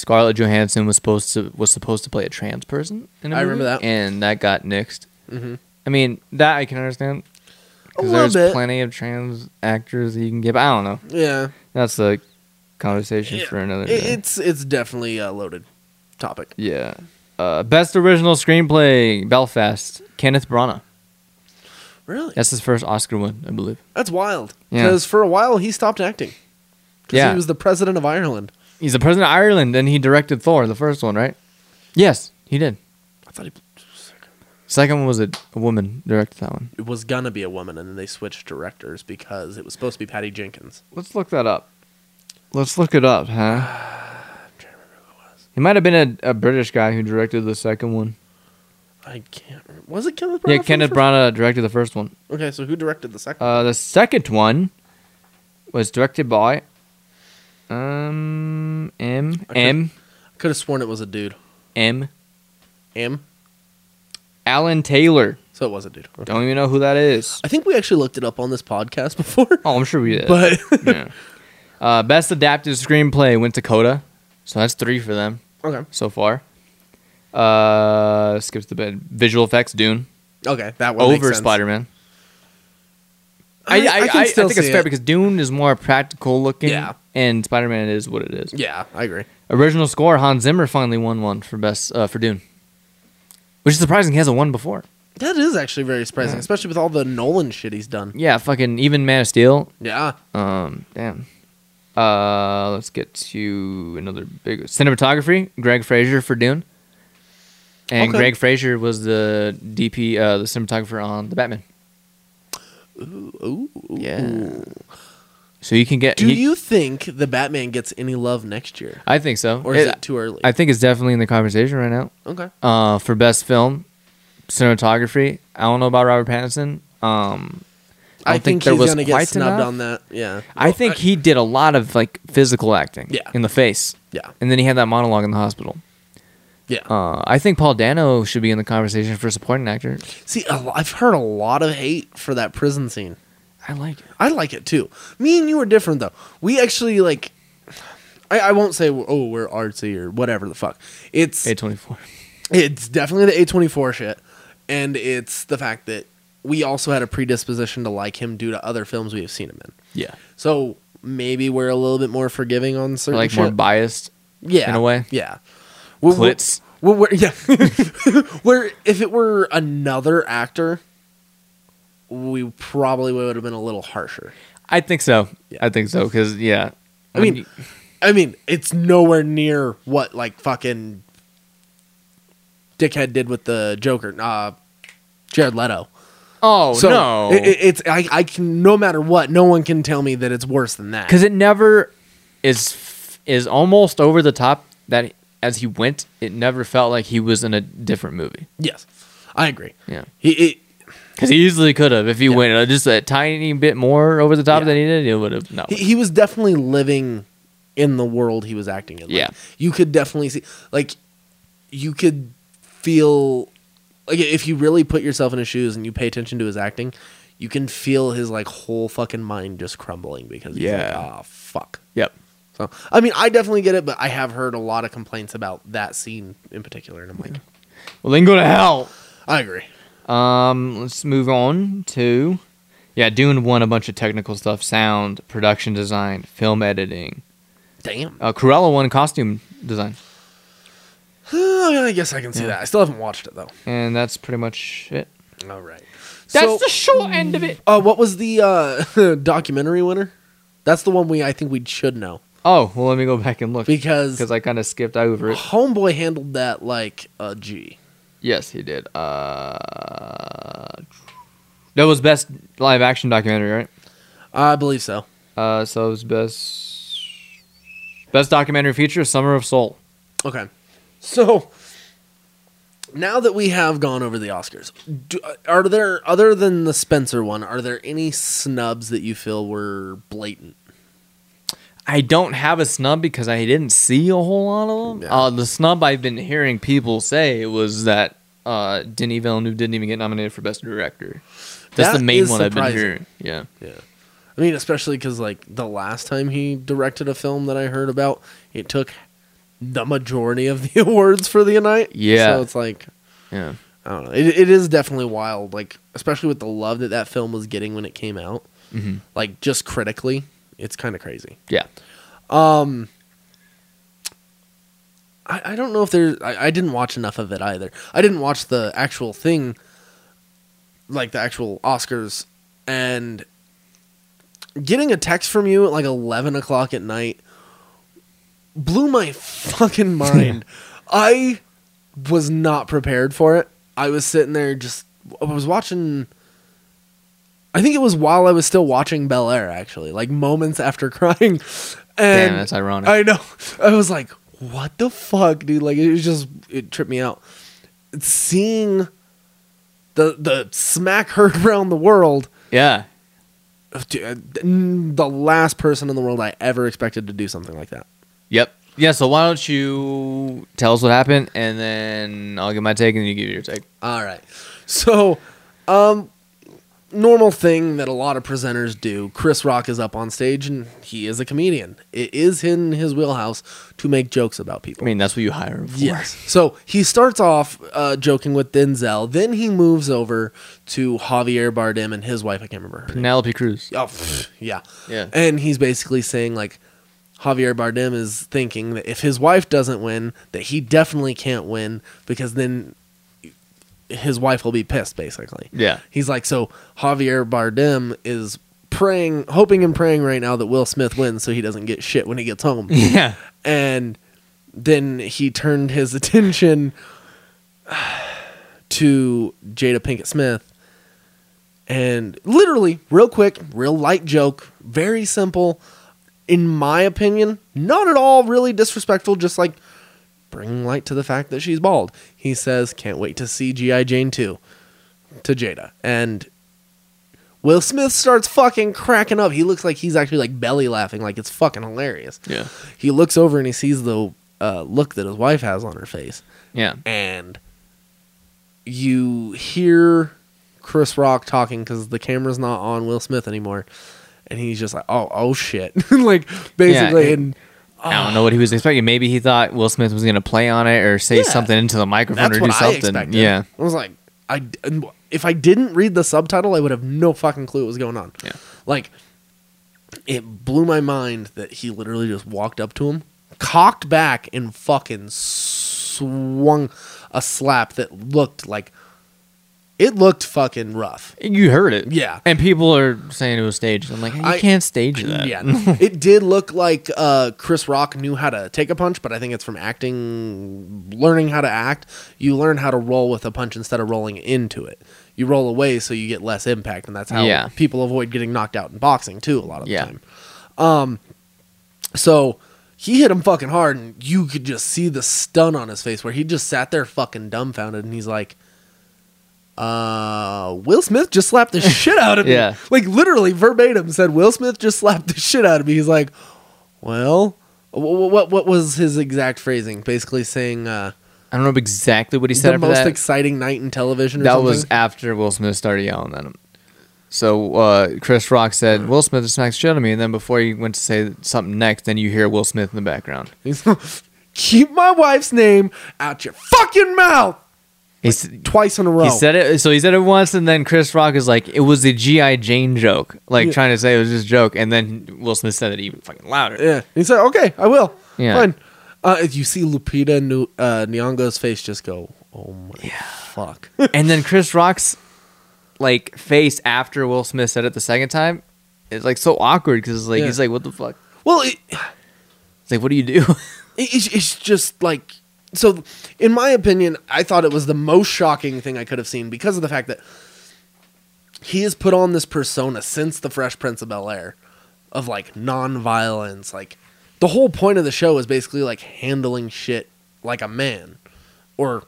Speaker 2: Scarlett Johansson was supposed to was supposed to play a trans person. In a
Speaker 3: I remember that.
Speaker 2: and that got nixed.
Speaker 3: Mhm.
Speaker 2: I mean, that I can understand
Speaker 3: A
Speaker 2: because
Speaker 3: little
Speaker 2: there's
Speaker 3: bit.
Speaker 2: plenty of trans actors that you can get. but I don't know.
Speaker 3: Yeah,
Speaker 2: That's a conversation for another.
Speaker 3: it-
Speaker 2: day.
Speaker 3: it's it's definitely a loaded topic.
Speaker 2: Yeah. Uh, best original screenplay, Belfast, Kenneth Branagh.
Speaker 3: Really,
Speaker 2: That's his first Oscar win, I believe.
Speaker 3: that's wild.
Speaker 2: Yeah.
Speaker 3: Because for a while he stopped acting. Because
Speaker 2: Yeah.
Speaker 3: he was the president of Ireland.
Speaker 2: He's the president of Ireland, and he directed Thor, the first one, right? Yes, he did.
Speaker 3: I thought he
Speaker 2: Second one was a, a woman directed that one.
Speaker 3: it was gonna be a woman, and then they switched directors because it was supposed to be Patty Jenkins.
Speaker 2: Let's look that up. Let's look it up, huh? Uh I'm trying to remember who it was. He might have been a, a British guy who directed the second one.
Speaker 3: I can't. Remember. Was it Kenneth? Branagh
Speaker 2: Yeah, Kenneth Branagh directed the first one.
Speaker 3: Okay, so who directed the second?
Speaker 2: Uh, the second one was directed by um M
Speaker 3: Okay.
Speaker 2: M
Speaker 3: Could have sworn it was a dude.
Speaker 2: M
Speaker 3: M.
Speaker 2: Alan Taylor.
Speaker 3: So it was a dude. Okay.
Speaker 2: Don't even know who that is.
Speaker 3: I think we actually looked it up on this podcast before.
Speaker 2: Oh, I'm sure we did.
Speaker 3: But
Speaker 2: yeah. Uh, best adapted screenplay went to Coda, so that's three for them
Speaker 3: okay,
Speaker 2: so far. Uh, skips the bed. Visual effects, Dune
Speaker 3: okay, that one
Speaker 2: over. Spider Man.
Speaker 3: I-
Speaker 2: I,
Speaker 3: I
Speaker 2: I, I,
Speaker 3: can
Speaker 2: I
Speaker 3: still
Speaker 2: think it's fair
Speaker 3: it.
Speaker 2: because Dune is more practical looking.
Speaker 3: Yeah.
Speaker 2: And Spider Man is what it is.
Speaker 3: Yeah, I agree.
Speaker 2: Original score, Hans Zimmer finally won one for best uh, for Dune, which is surprising. He hasn't won before.
Speaker 3: That is actually very surprising,
Speaker 2: Yeah.
Speaker 3: especially with all the Nolan shit he's done.
Speaker 2: Yeah, fucking even Man of Steel.
Speaker 3: Yeah.
Speaker 2: Um, damn. Uh, let's get to another big cinematography. Greig Fraser for Dune, and
Speaker 3: Okay.
Speaker 2: Greig Fraser was the DP, uh, the cinematographer on the Batman.
Speaker 3: Ooh.
Speaker 2: Yeah. So you can get.
Speaker 3: Do
Speaker 2: he-
Speaker 3: you think the Batman gets any love next year,
Speaker 2: I think so.
Speaker 3: or is
Speaker 2: It-
Speaker 3: it too early?
Speaker 2: I think it's definitely in the conversation right now.
Speaker 3: okay.
Speaker 2: Uh, for best film, cinematography. I don't know about Robert Pattinson. Um, I,
Speaker 3: I,
Speaker 2: don't
Speaker 3: think,
Speaker 2: there
Speaker 3: he's
Speaker 2: was
Speaker 3: gonna
Speaker 2: quite
Speaker 3: get snubbed
Speaker 2: enough.
Speaker 3: on that. Yeah.
Speaker 2: I
Speaker 3: Well,
Speaker 2: think he did a lot of like physical acting.
Speaker 3: Yeah.
Speaker 2: In the face,
Speaker 3: Yeah.
Speaker 2: and then he had that monologue in the hospital.
Speaker 3: Yeah.
Speaker 2: Uh, I think Paul Dano should be in the conversation for supporting actor.
Speaker 3: See, I've heard a lot of hate for that prison scene.
Speaker 2: I like it.
Speaker 3: I like it too. Me and you are different though. We actually like. I, I won't say oh we're artsy or whatever the fuck. It's
Speaker 2: A twenty four.
Speaker 3: it's definitely the A twenty four shit, and it's the fact that we also had a predisposition to like him due to other films we have seen him in.
Speaker 2: Yeah.
Speaker 3: So maybe we're a little bit more forgiving on certain
Speaker 2: like
Speaker 3: shit.
Speaker 2: more biased.
Speaker 3: yeah,
Speaker 2: in a way.
Speaker 3: Yeah. Well,
Speaker 2: Clits.
Speaker 3: well, where- yeah. where if it were another actor, we probably would have been a little harsher.
Speaker 2: I think so.
Speaker 3: Yeah.
Speaker 2: I think so because yeah.
Speaker 3: I mean, I mean, it's nowhere near what like fucking dickhead did with the Joker, uh, Jared Leto.
Speaker 2: oh
Speaker 3: So
Speaker 2: no,
Speaker 3: it, it- it's I, I can no matter what, no one can tell me that it's worse than that.
Speaker 2: because it never is is almost over the top. That as he went, it never felt like he was in a different movie.
Speaker 3: yes, I agree.
Speaker 2: Yeah.
Speaker 3: He, it,
Speaker 2: Because he easily could have if he went uh, just a tiny bit more over the top
Speaker 3: Yeah.
Speaker 2: than he did. It would have no.
Speaker 3: he, he was definitely living in the world he was acting in. Like,
Speaker 2: Yeah.
Speaker 3: you could definitely see, like, you could feel, like, if you really put yourself in his shoes and you pay attention to his acting, you can feel his like whole fucking mind just crumbling because he's
Speaker 2: Yeah.
Speaker 3: like, oh fuck.
Speaker 2: yep.
Speaker 3: So I mean, I definitely get it, but I have heard a lot of complaints about that scene in particular, and I'm like,
Speaker 2: Well, then go to hell.
Speaker 3: I agree.
Speaker 2: Um, let's move on to yeah, Dune won a bunch of technical stuff: sound, production design, film editing.
Speaker 3: Damn.
Speaker 2: Uh, Cruella won costume design,
Speaker 3: I guess I can see
Speaker 2: Yeah.
Speaker 3: that. I still haven't watched it though.
Speaker 2: and that's pretty much it.
Speaker 3: All right.
Speaker 2: That's
Speaker 3: So-
Speaker 2: the short end of it.
Speaker 3: Uh, what was the uh, documentary winner? That's the one we I think we should know
Speaker 2: Oh, well, let me go back and look
Speaker 3: because
Speaker 2: because I kind of skipped over it.
Speaker 3: Homeboy handled that like a G.
Speaker 2: Yes, he did. Uh, that was best live action documentary, right?
Speaker 3: I believe so.
Speaker 2: Uh, so it was best best documentary feature, Summer of Soul.
Speaker 3: Okay. So now that we have gone over the Oscars, do, are there other than the Spencer one? Are there any snubs that you feel were blatant?
Speaker 2: I don't have a snub because I didn't see a whole lot of them.
Speaker 3: Yeah.
Speaker 2: Uh, the snub I've been hearing people say was that uh, Denis Villeneuve didn't even get nominated for Best Director. That's
Speaker 3: That
Speaker 2: the main one I've been hearing. Yeah.
Speaker 3: Yeah. I mean, especially because like the last time he directed a film that I heard about, it took the majority of the awards for the night.
Speaker 2: Yeah.
Speaker 3: So it's like
Speaker 2: Yeah.
Speaker 3: I don't know. It, it is definitely wild. Like especially with the love that that film was getting when it came out.
Speaker 2: Mhm.
Speaker 3: Like just critically, it's kind of crazy.
Speaker 2: Yeah.
Speaker 3: Um, I, I don't know if there's. I, I didn't watch enough of it either. I didn't watch the actual thing, like the actual Oscars, and getting a text from you at like eleven o'clock at night blew my fucking mind. I was not prepared for it. I was sitting there just. I was watching. I think it was while I was still watching Bel Air, actually, like moments after crying. And
Speaker 2: Damn, that's ironic.
Speaker 3: I know. I was like, what the fuck, dude? Like it was just it tripped me out. Seeing the the smack heard around the world.
Speaker 2: yeah.
Speaker 3: dude, The last person in the world I ever expected to do something like that.
Speaker 2: Yep. Yeah. So why don't you tell us what happened, and then I'll give my take, and then you give your take.
Speaker 3: All right. So, um, normal thing that a lot of presenters do. Chris Rock is up on stage and he is a comedian. It is in his wheelhouse to make jokes about people.
Speaker 2: I mean, that's what you hire him for.
Speaker 3: Yes. So he starts off uh, joking with Denzel. Then he moves over to Javier Bardem and his wife. I can't remember her name.
Speaker 2: Penelope Cruz.
Speaker 3: Oh, pff, yeah.
Speaker 2: Yeah.
Speaker 3: And he's basically saying like Javier Bardem is thinking that if his wife doesn't win, that he definitely can't win because then his wife will be pissed. Basically.
Speaker 2: Yeah.
Speaker 3: He's like, so Javier Bardem is praying, hoping and praying right now that Will Smith wins so he doesn't get shit when he gets home
Speaker 2: Yeah.
Speaker 3: and then he turned his attention to Jada Pinkett Smith and literally real quick real light joke very simple in my opinion not at all really disrespectful just like bringing light to the fact that she's bald. He says can't wait to see gi jane 2 to jada. And will smith starts fucking cracking up. He looks like he's actually like belly laughing like it's fucking hilarious.
Speaker 2: Yeah.
Speaker 3: he looks over and he sees the uh, look that his wife has on her face,
Speaker 2: Yeah.
Speaker 3: and you hear Chris Rock talking because the camera's not on Will Smith anymore, and he's just like, "Oh, oh shit!" like basically,
Speaker 2: Yeah, it-
Speaker 3: and
Speaker 2: I don't ah. know what he was expecting. Maybe he thought Will Smith was going to play on it or say
Speaker 3: Yeah.
Speaker 2: something into the microphone
Speaker 3: that's
Speaker 2: or do
Speaker 3: what I
Speaker 2: something.
Speaker 3: expected.
Speaker 2: Yeah.
Speaker 3: I was like, I and if I didn't read the subtitle, I would have no fucking clue what was going on.
Speaker 2: Yeah.
Speaker 3: like it blew my mind that he literally just walked up to him, cocked back, and fucking swung a slap that looked like it looked fucking rough.
Speaker 2: You heard it.
Speaker 3: Yeah.
Speaker 2: And people are saying it was staged. I'm like, you
Speaker 3: I-
Speaker 2: can't stage that.
Speaker 3: Yeah, it did look like uh, Chris Rock knew how to take a punch, but I think it's from acting, learning how to act. You learn how to roll with a punch instead of rolling into it. You roll away so you get less impact, and that's how
Speaker 2: Yeah.
Speaker 3: people avoid getting knocked out in boxing too. A lot of the
Speaker 2: Yeah.
Speaker 3: time. Um, so he hit him fucking hard, and you could just see the stun on his face where he just sat there fucking dumbfounded, and he's like, uh, Will Smith just slapped the shit out of me.
Speaker 2: Yeah.
Speaker 3: Like literally verbatim said, Will Smith just slapped the shit out of me. He's like, well, what what, what was his exact phrasing? Basically saying uh,
Speaker 2: I don't know exactly what he said
Speaker 3: the most
Speaker 2: that.
Speaker 3: exciting night in television. Or
Speaker 2: that
Speaker 3: something?
Speaker 2: was after Will Smith started yelling at him. So uh, Chris Rock said, "Will Smith just smacked shit out of me," and then before he went to say something next, then you hear Will Smith in the background.
Speaker 3: He's keep my wife's name out your fucking mouth.
Speaker 2: S-
Speaker 3: Twice in a row.
Speaker 2: he said it. So he said it once, and then Chris Rock is like, "It was a GI Jane joke," like
Speaker 3: Yeah.
Speaker 2: trying to say it was just a joke, and then Will Smith said it even fucking louder.
Speaker 3: Yeah. He said, okay, I will.
Speaker 2: Yeah.
Speaker 3: Fine. Uh, if you see Lupita New- uh, Nyong'o's face just go, oh my yeah. fuck.
Speaker 2: and then Chris Rock's like face after Will Smith said it the second time is like so awkward because like
Speaker 3: Yeah.
Speaker 2: he's like, "What the fuck?"
Speaker 3: well, it,
Speaker 2: It's like, "What do you do?"
Speaker 3: it's, it's just like so in my opinion i thought it was the most shocking thing i could have seen because of the fact that he has put on this persona since the fresh prince of bel air of like non-violence. Like the whole point of the show is basically like handling shit like a man or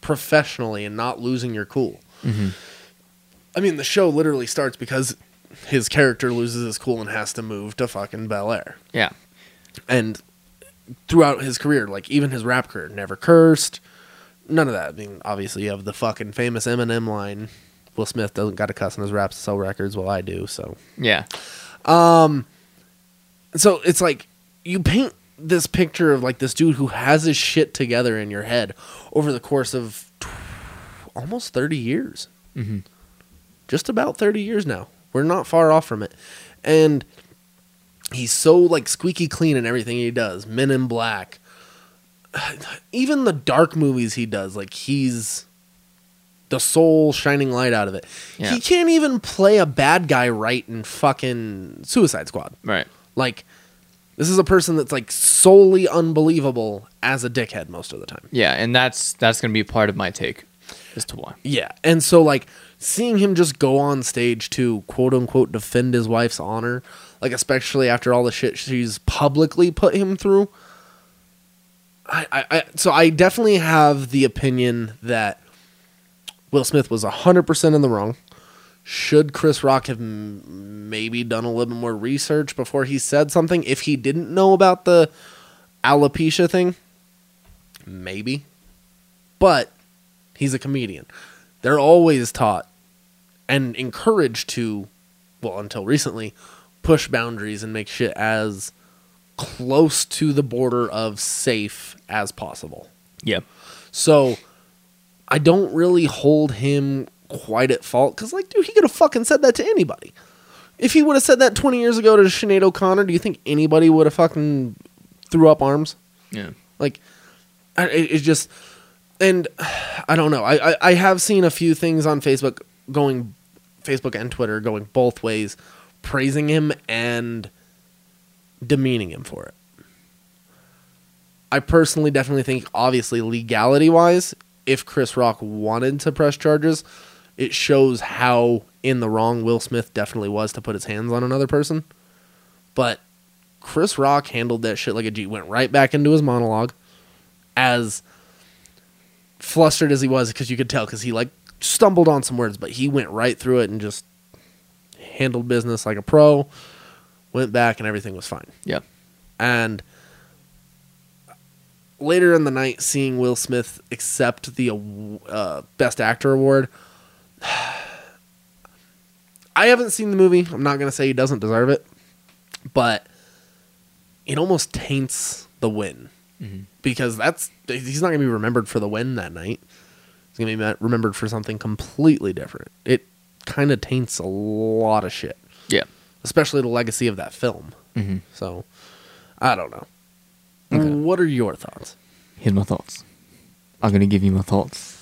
Speaker 3: professionally and not losing your cool. Mm-hmm. I mean the show literally starts because his character loses his cool and has to move to fucking bel air.
Speaker 2: Yeah,
Speaker 3: and throughout his career, like even his rap career, never cursed, none of that. I mean, obviously you have the fucking famous Eminem line. Will Smith doesn't got to cuss in his raps to sell records, well I do. So,
Speaker 2: yeah, Um.
Speaker 3: so it's like you paint this picture of like this dude who has his shit together in your head over the course of almost thirty years,
Speaker 2: Mhm.
Speaker 3: just about thirty years now. We're not far off from it, and he's so like squeaky clean in everything he does. Men in Black, even the dark movies he does, like he's the sole shining light out of it.
Speaker 2: Yeah.
Speaker 3: He can't even play a bad guy right in fucking Suicide Squad.
Speaker 2: right.
Speaker 3: Like this is a person that's like solely unbelievable as a dickhead most of the time.
Speaker 2: Yeah, and that's that's gonna be part of my take as to why.
Speaker 3: Yeah. And so like seeing him just go on stage to quote unquote defend his wife's honor, like especially after all the shit she's publicly put him through. I, I, I so I definitely have the opinion that Will Smith was 100% in the wrong. Should Chris Rock have m- maybe done a little bit more research before he said something if he didn't know about the alopecia thing? Maybe. But he's a comedian. They're always taught and encouraged to, well, until recently, push boundaries and make shit as close to the border of safe as possible.
Speaker 2: Yeah.
Speaker 3: So I don't really hold him quite at fault because, like, dude, he could have fucking said that to anybody. If he would have said that 20 years ago to Sinead O'Connor, do you think anybody would have fucking threw up arms?
Speaker 2: Yeah.
Speaker 3: Like, I, it, it's just, and I don't know. I, I I have seen a few things on Facebook going, Facebook and Twitter going both ways, praising him and demeaning him for it. I personally definitely think, obviously, legality wise, if Chris Rock wanted to press charges, it shows how in the wrong Will Smith definitely was to put his hands on another person. But Chris Rock handled that shit like a G. Went right back into his monologue, as flustered as he was, because you could tell, because he like stumbled on some words, but he went right through it and just handled business like a pro. Went back and everything was fine.
Speaker 2: Yeah.
Speaker 3: And later in the night, seeing Will Smith accept the uh, Best Actor award. I haven't seen the movie. I'm not going to say he doesn't deserve it, but it almost taints the win because that's he's not going to be remembered for the win that night. He's going to be remembered for something completely different. It kind of taints a lot of shit,
Speaker 2: Yeah.
Speaker 3: especially the legacy of that film.
Speaker 2: Mhm.
Speaker 3: So, I don't know.
Speaker 2: Okay.
Speaker 3: What are your thoughts?
Speaker 2: Here's my thoughts. I'm gonna give you my thoughts.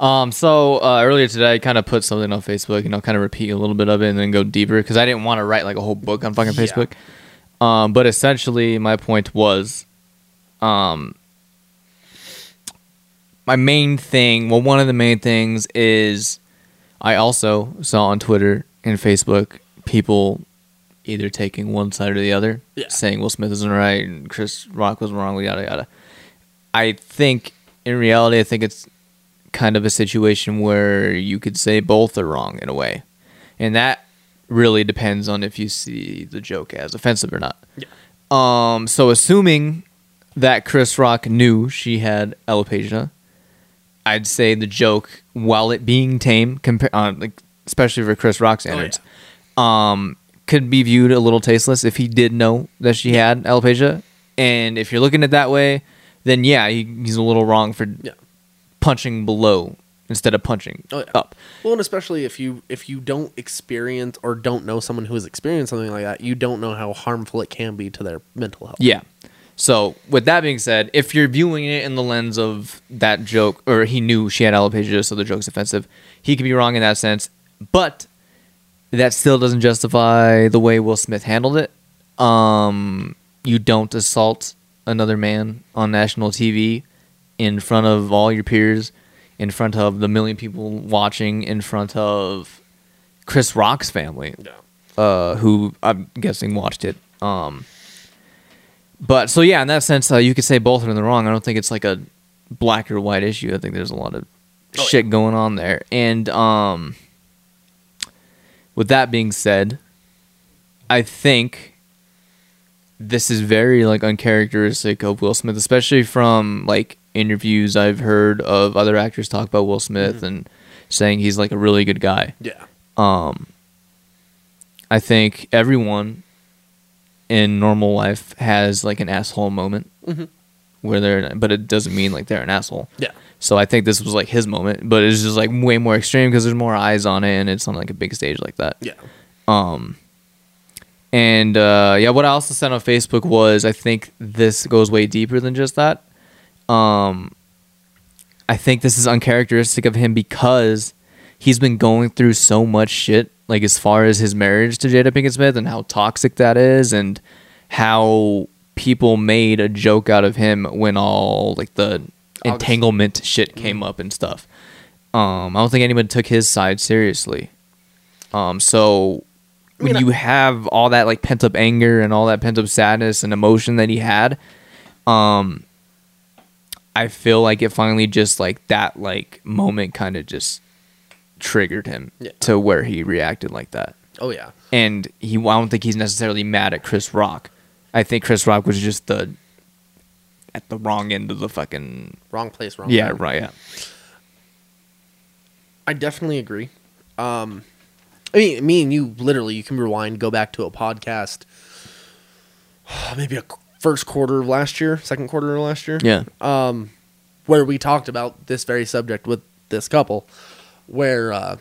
Speaker 2: Um, so uh, earlier today, I kind of put something on Facebook, and I'll kind of repeat a little bit of it and then go deeper because I didn't want to write like a whole book on fucking
Speaker 3: Yeah.
Speaker 2: Facebook. Um, but essentially, my point was, um, my main thing. Well, one of the main things is I also saw on Twitter and Facebook people either taking one side or the other,
Speaker 3: Yeah.
Speaker 2: saying Will Smith isn't right and Chris Rock was wrong, yada yada. I think in reality, I think it's kind of a situation where you could say both are wrong in a way. And that really depends on if you see the joke as offensive or not. Yeah. Um, so assuming that Chris Rock knew she had alopecia, I'd say the joke, while it being tame, compa- uh, like especially for Chris Rock standards, um, could be viewed a little tasteless if he did know that she had alopecia. And if you're looking at it that way, then yeah, he, he's a little wrong for
Speaker 3: Yeah.
Speaker 2: punching below instead of punching
Speaker 3: Oh, yeah.
Speaker 2: up.
Speaker 3: Well, and especially if you if you don't experience or don't know someone who has experienced something like that, you don't know how harmful it can be to their mental health.
Speaker 2: Yeah. So with that being said, if you're viewing it in the lens of that joke, or he knew she had alopecia, so the joke's offensive, he could be wrong in that sense. But that still doesn't justify the way Will Smith handled it. Um, you don't assault another man on national TV in front of all your peers, in front of the million people watching, in front of Chris Rock's family uh, who I'm guessing watched it. Um, but so yeah, in that sense, uh, you could say both are in the wrong. I don't think it's like a black or white issue. I think there's a lot of
Speaker 3: Oh,
Speaker 2: shit going on there. And um, with that being said, I think this is very like uncharacteristic of Will Smith, especially from like interviews I've heard of other actors talk about Will Smith and saying he's like a really good guy.
Speaker 3: Yeah.
Speaker 2: Um, I think everyone in normal life has like an asshole moment
Speaker 3: Mhm.
Speaker 2: where they're, but it doesn't mean like they're an asshole.
Speaker 3: Yeah.
Speaker 2: So I think this was like his moment, but it's just like way more extreme because there's more eyes on it and it's on like a big stage like that.
Speaker 3: Yeah.
Speaker 2: Um, and uh, yeah, what I also said on Facebook was I think this goes way deeper than just that. Um, I think this is uncharacteristic of him because he's been going through so much shit, like as far as his marriage to Jada Pinkett Smith and how toxic that is, and how people made a joke out of him when all like the
Speaker 3: August.
Speaker 2: entanglement shit came up and stuff. Um, I don't think anyone took his side seriously. Um, so when
Speaker 3: mean,
Speaker 2: you have all that like pent up anger and all that pent up sadness and emotion that he had, um, I feel like it finally just like that like moment kind of just triggered him
Speaker 3: Yeah.
Speaker 2: to where he reacted like that.
Speaker 3: Oh yeah.
Speaker 2: And he, I don't think he's necessarily mad at Chris Rock. I think Chris Rock was just the at the wrong end of the fucking
Speaker 3: Wrong place, wrong.
Speaker 2: yeah
Speaker 3: time.
Speaker 2: right yeah
Speaker 3: I definitely agree. Um, I mean, me and you literally, you can rewind, go back to a podcast, maybe a first quarter of last year, second quarter of last year.
Speaker 2: yeah
Speaker 3: um, where we talked about this very subject with this couple, where uh,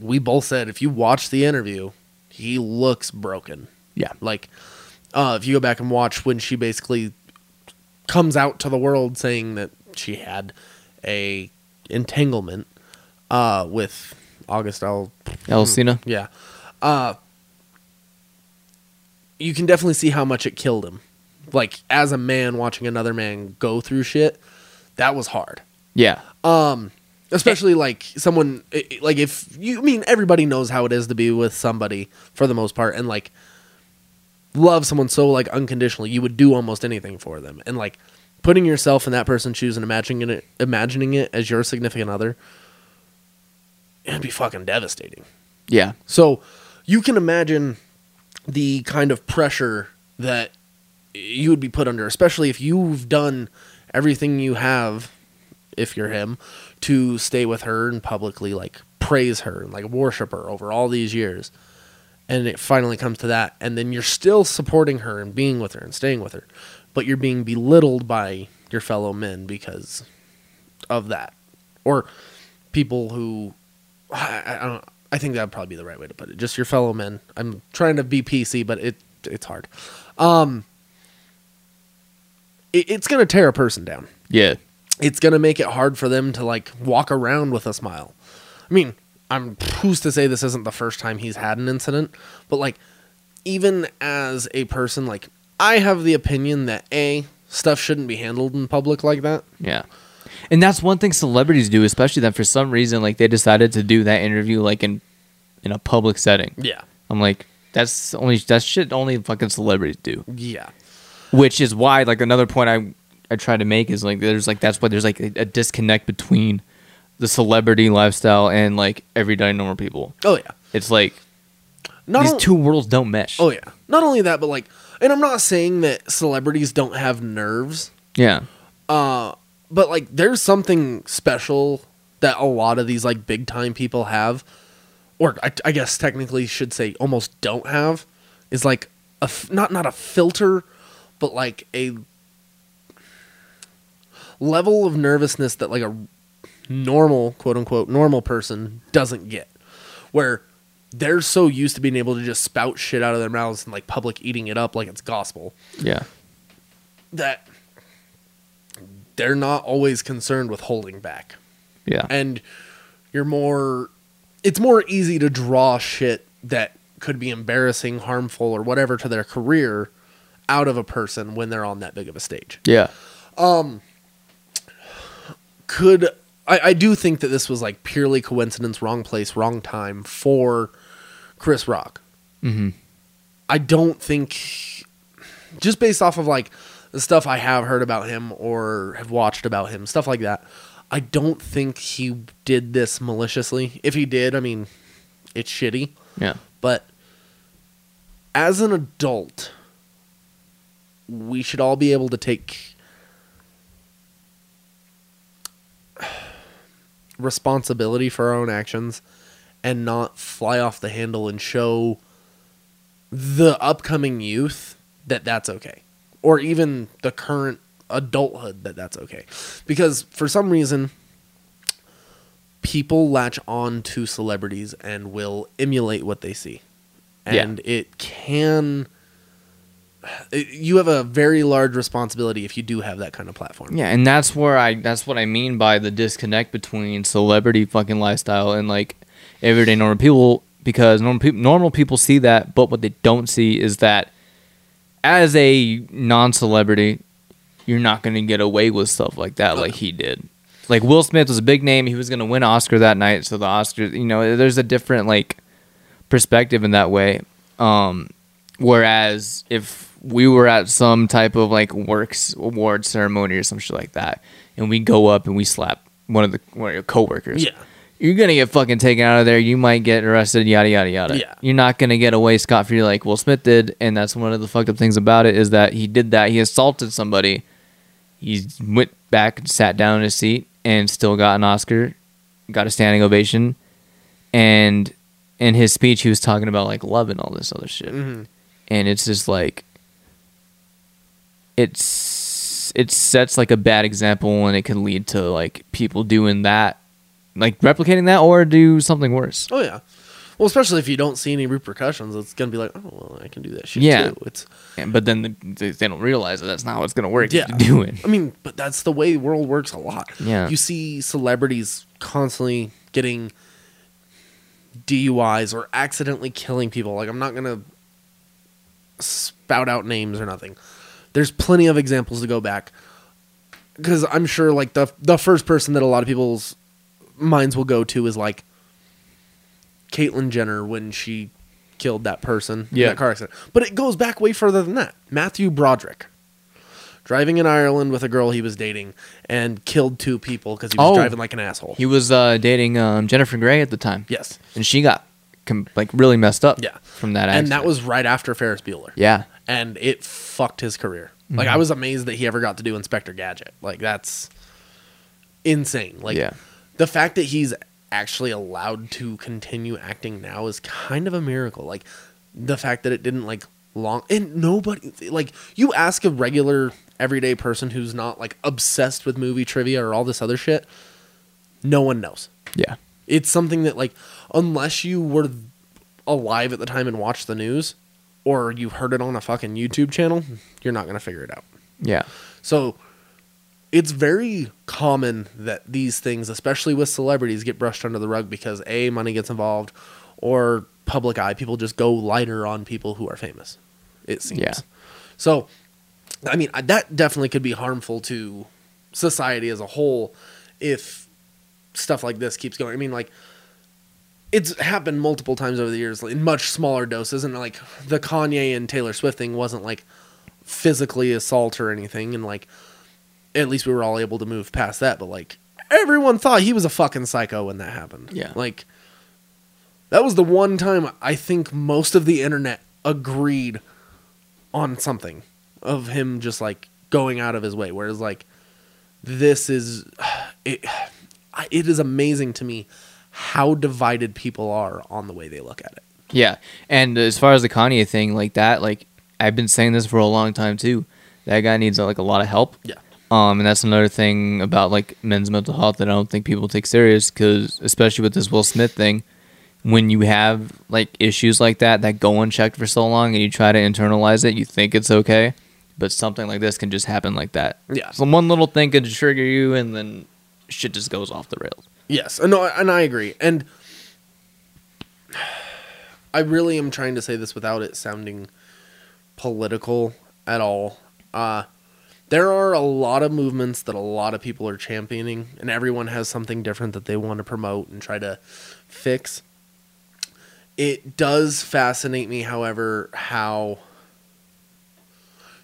Speaker 3: we both said if you watch the interview, he looks broken.
Speaker 2: yeah
Speaker 3: Like, uh, if you go back and watch when she basically comes out to the world saying that she had a entanglement uh, with August Al
Speaker 2: Alsina
Speaker 3: yeah. Uh you can definitely see how much it killed him. Like as a man watching another man go through shit, that was hard.
Speaker 2: yeah
Speaker 3: Um especially like someone like if you I mean everybody knows how it is to be with somebody for the most part and like love someone so like unconditionally you would do almost anything for them. And like putting yourself in that person's shoes and imagining it imagining it as your significant other it'd be fucking devastating.
Speaker 2: Yeah.
Speaker 3: So you can imagine the kind of pressure that you would be put under, especially if you've done everything you have, if you're him, to stay with her and publicly like praise her and like worship her over all these years. And it finally comes to that. And then you're still supporting her and being with her and staying with her, but you're being belittled by your fellow men because of that. Or people who I, I don't I think that would probably be the right way to put it. Just your fellow men. I'm trying to be PC, but it it's hard. Um, it, it's gonna tear a person down.
Speaker 2: yeah
Speaker 3: It's gonna make it hard for them to like walk around with a smile. I mean, I'm who's to say this isn't the first time he's had an incident, but like even as a person, like I have the opinion that a stuff shouldn't be handled in public like that.
Speaker 2: Yeah. And that's one thing celebrities do, especially that for some reason like they decided to do that interview like in in a public setting.
Speaker 3: Yeah,
Speaker 2: I'm like that's only that's shit only fucking celebrities do.
Speaker 3: yeah,
Speaker 2: Which is why like another point I I try to make is like there's like that's why there's like a, a disconnect between the celebrity lifestyle and like everyday normal people.
Speaker 3: Oh yeah.
Speaker 2: It's like
Speaker 3: Not
Speaker 2: these
Speaker 3: on-
Speaker 2: two worlds don't mesh.
Speaker 3: Oh yeah. Not only that, but like, and I'm not saying that celebrities don't have nerves,
Speaker 2: yeah,
Speaker 3: uh, but like, there's something special that a lot of these like big time people have, or I, I guess technically should say almost don't have, is like a f- not not a filter, but like a level of nervousness that like a normal quote unquote normal person doesn't get, where they're so used to being able to just spout shit out of their mouths and like public eating it up like it's gospel
Speaker 2: yeah,
Speaker 3: that they're not always concerned with holding back.
Speaker 2: Yeah,
Speaker 3: and you're more it's more easy to draw shit that could be embarrassing harmful or whatever to their career out of a person when they're on that big of a stage.
Speaker 2: Yeah, um,
Speaker 3: could I, I do think that this was like purely coincidence wrong place wrong time for chris rock
Speaker 2: hmm
Speaker 3: I don't think just based off of like the stuff I have heard about him or have watched about him, stuff like that. I don't think he did this maliciously. If he did, I mean, it's shitty,
Speaker 2: yeah,
Speaker 3: but as an adult, we should all be able to take responsibility for our own actions and not fly off the handle and show the upcoming youth that that's okay. Or even the current adulthood that that's okay. Because for some reason people latch on to celebrities and will emulate what they see.
Speaker 2: Yeah.
Speaker 3: and it can you have a very large responsibility if you do have that kind of platform
Speaker 2: yeah, and that's where I that's what I mean by the disconnect between celebrity fucking lifestyle and like everyday normal people because normal people normal people see that, but what they don't see is that as a non-celebrity, you're not going to get away with stuff like that like he did. Like Will Smith was a big name; he was going to win Oscar that night, so the Oscars, you know, there's a different like perspective in that way. Um, whereas if we were at some type of like works award ceremony or some shit like that, and we go up and we slap one of the one of your coworkers,
Speaker 3: Yeah.
Speaker 2: you're gonna get fucking taken out of there. You might get arrested. Yada yada yada.
Speaker 3: Yeah.
Speaker 2: You're not gonna get away scot free like Will Smith did, and that's one of the fucked up things about it is that he did that. He assaulted somebody. He went back and sat down in his seat and still got an Oscar, got a standing ovation, and in his speech he was talking about like love and all this other shit,
Speaker 3: Mhm.
Speaker 2: and it's just like it's it sets like a bad example and it can lead to like people doing that like replicating that or do something worse
Speaker 3: oh yeah well especially if you don't see any repercussions it's gonna be like oh well i can do that shit
Speaker 2: Yeah.
Speaker 3: too it's
Speaker 2: And- but then they, they don't realize that that's not what's gonna work
Speaker 3: Yeah.
Speaker 2: do it
Speaker 3: I mean, but that's the way the world works a lot.
Speaker 2: Yeah.
Speaker 3: You see celebrities constantly getting DUIs or accidentally killing people. Like, I'm not going to spout out names or nothing. There's plenty of examples to go back. Because I'm sure, like, the, the first person that a lot of people's minds will go to is, like, Caitlyn Jenner when she killed that person in
Speaker 2: Yeah.
Speaker 3: that car accident. But it goes back way further than that. Matthew Broderick driving in Ireland with a girl he was dating and killed two people because he was
Speaker 2: Oh.
Speaker 3: driving like an asshole.
Speaker 2: he was uh, dating um, jennifer Grey at the time
Speaker 3: yes,
Speaker 2: and she got com- like really messed up
Speaker 3: Yeah.
Speaker 2: from that Accident.
Speaker 3: and that was right after Ferris Bueller.
Speaker 2: yeah
Speaker 3: and it fucked his career. Like
Speaker 2: Mm-hmm.
Speaker 3: I was amazed that he ever got to do Inspector Gadget. Like that's insane. Like
Speaker 2: Yeah.
Speaker 3: the fact that he's actually allowed to continue acting now is kind of a miracle. Like the fact that it didn't like long and nobody like you ask a regular everyday person who's not like obsessed with movie trivia or all this other shit, no one knows.
Speaker 2: yeah
Speaker 3: It's something that like unless you were alive at the time and watched the news or you've heard it on a fucking YouTube channel, you're not going to figure it out.
Speaker 2: yeah
Speaker 3: So it's very common that these things, especially with celebrities, get brushed under the rug because A, money gets involved, or public eye. People just go lighter on people who are famous, it seems.
Speaker 2: Yeah.
Speaker 3: So, I mean, that definitely could be harmful to society as a whole if stuff like this keeps going. I mean, like, it's happened multiple times over the years in much smaller doses, and like the Kanye and Taylor Swift thing wasn't like physically assault or anything, and like at least we were all able to move past that. But like everyone thought he was a fucking psycho when that happened.
Speaker 2: Yeah.
Speaker 3: like that was the one time I think most of the internet agreed on something of him just like going out of his way. Whereas like this is it. It is amazing to me how divided people are on the way they look at it.
Speaker 2: Yeah, and as far as the Kanye thing, like that, like I've been saying this for a long time too. That guy needs like a lot of help.
Speaker 3: Yeah.
Speaker 2: Um, and that's another thing about like men's mental health that I don't think people take serious because, especially with this Will Smith thing, when you have like issues like that that go unchecked for so long and you try to internalize it, you think it's okay, but something like this can just happen like that.
Speaker 3: Yeah.
Speaker 2: So one little thing could trigger you, and then shit just goes off the rails.
Speaker 3: Yes, and no, and I agree. And I really am trying to say this without it sounding political at all. Uh, there are a lot of movements that a lot of people are championing, and everyone has something different that they want to promote and try to fix. It does fascinate me, however, how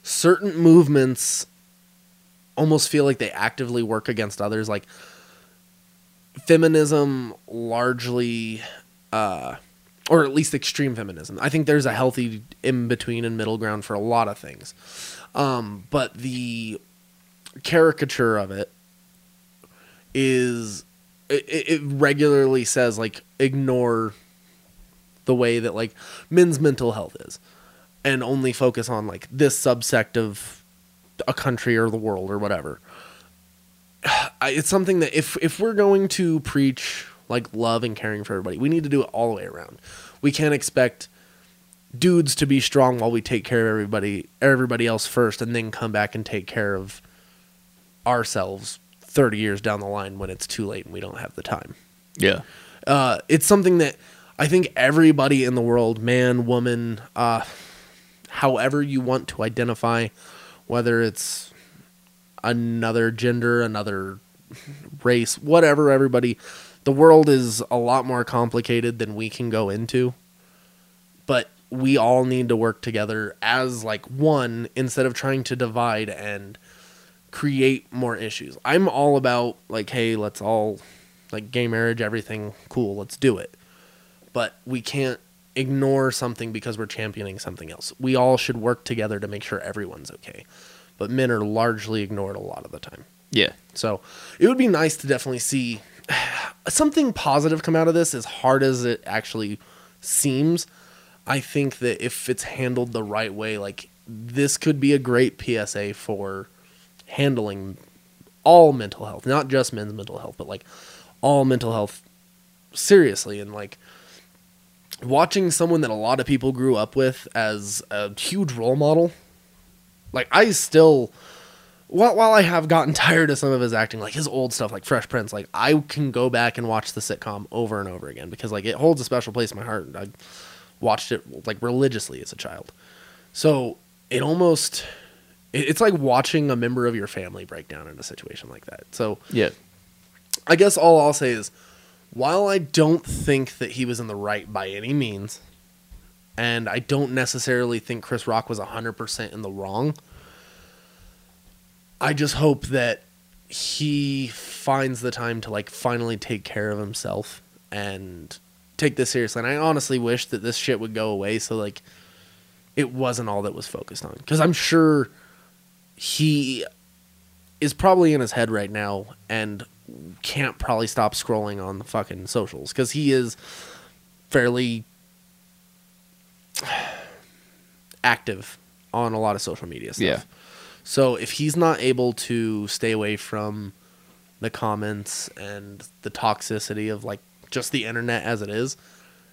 Speaker 3: certain movements almost feel like they actively work against others. Like, feminism largely uh or at least extreme feminism. I think there's a healthy in between and middle ground for a lot of things. Um but the caricature of it is it, it regularly says like ignore the way that like men's mental health is and only focus on like this subsect of a country or the world or whatever. I, it's something that if if we're going to preach like love and caring for everybody, we need to do it all the way around. We can't expect dudes to be strong while we take care of everybody everybody else first and then come back and take care of ourselves 30 years down the line when it's too late and we don't have the time.
Speaker 2: Yeah.
Speaker 3: Uh, it's something that I think everybody in the world, man, woman, uh, however you want to identify, whether it's another gender, another race, whatever, everybody, the world is a lot more complicated than we can go into. But we all need to work together as like one instead of trying to divide and create more issues. I'm all about like, hey, let's all like gay marriage, everything cool, let's do it. But we can't ignore something because we're championing something else. We all should work together to make sure everyone's okay. But men are largely ignored a lot of the time.
Speaker 2: Yeah.
Speaker 3: So it would be nice to definitely see something positive come out of this, as hard as it actually seems. I think that if it's handled the right way, like this could be a great PSA for handling all mental health, not just men's mental health, but like all mental health seriously. And like watching someone that a lot of people grew up with as a huge role model, like I still while, while I have gotten tired of some of his acting, like his old stuff, like Fresh Prince, like I can go back and watch the sitcom over and over again because like it holds a special place in my heart. I watched it like religiously as a child, so it almost it's like watching a member of your family break down in a situation like that. So
Speaker 2: Yeah.
Speaker 3: I guess all I'll say is, while I don't think that he was in the right by any means, and I don't necessarily think Chris Rock was 100% in the wrong, I just hope that he finds the time to like finally take care of himself and take this seriously. And I honestly wish that this shit would go away so like it wasn't all that was focused on cuz I'm sure he is probably in his head right now and can't probably stop scrolling on the fucking socials because he is fairly active on a lot of social media stuff.
Speaker 2: Yeah.
Speaker 3: So if he's not able to stay away from the comments and the toxicity of like just the internet as it is,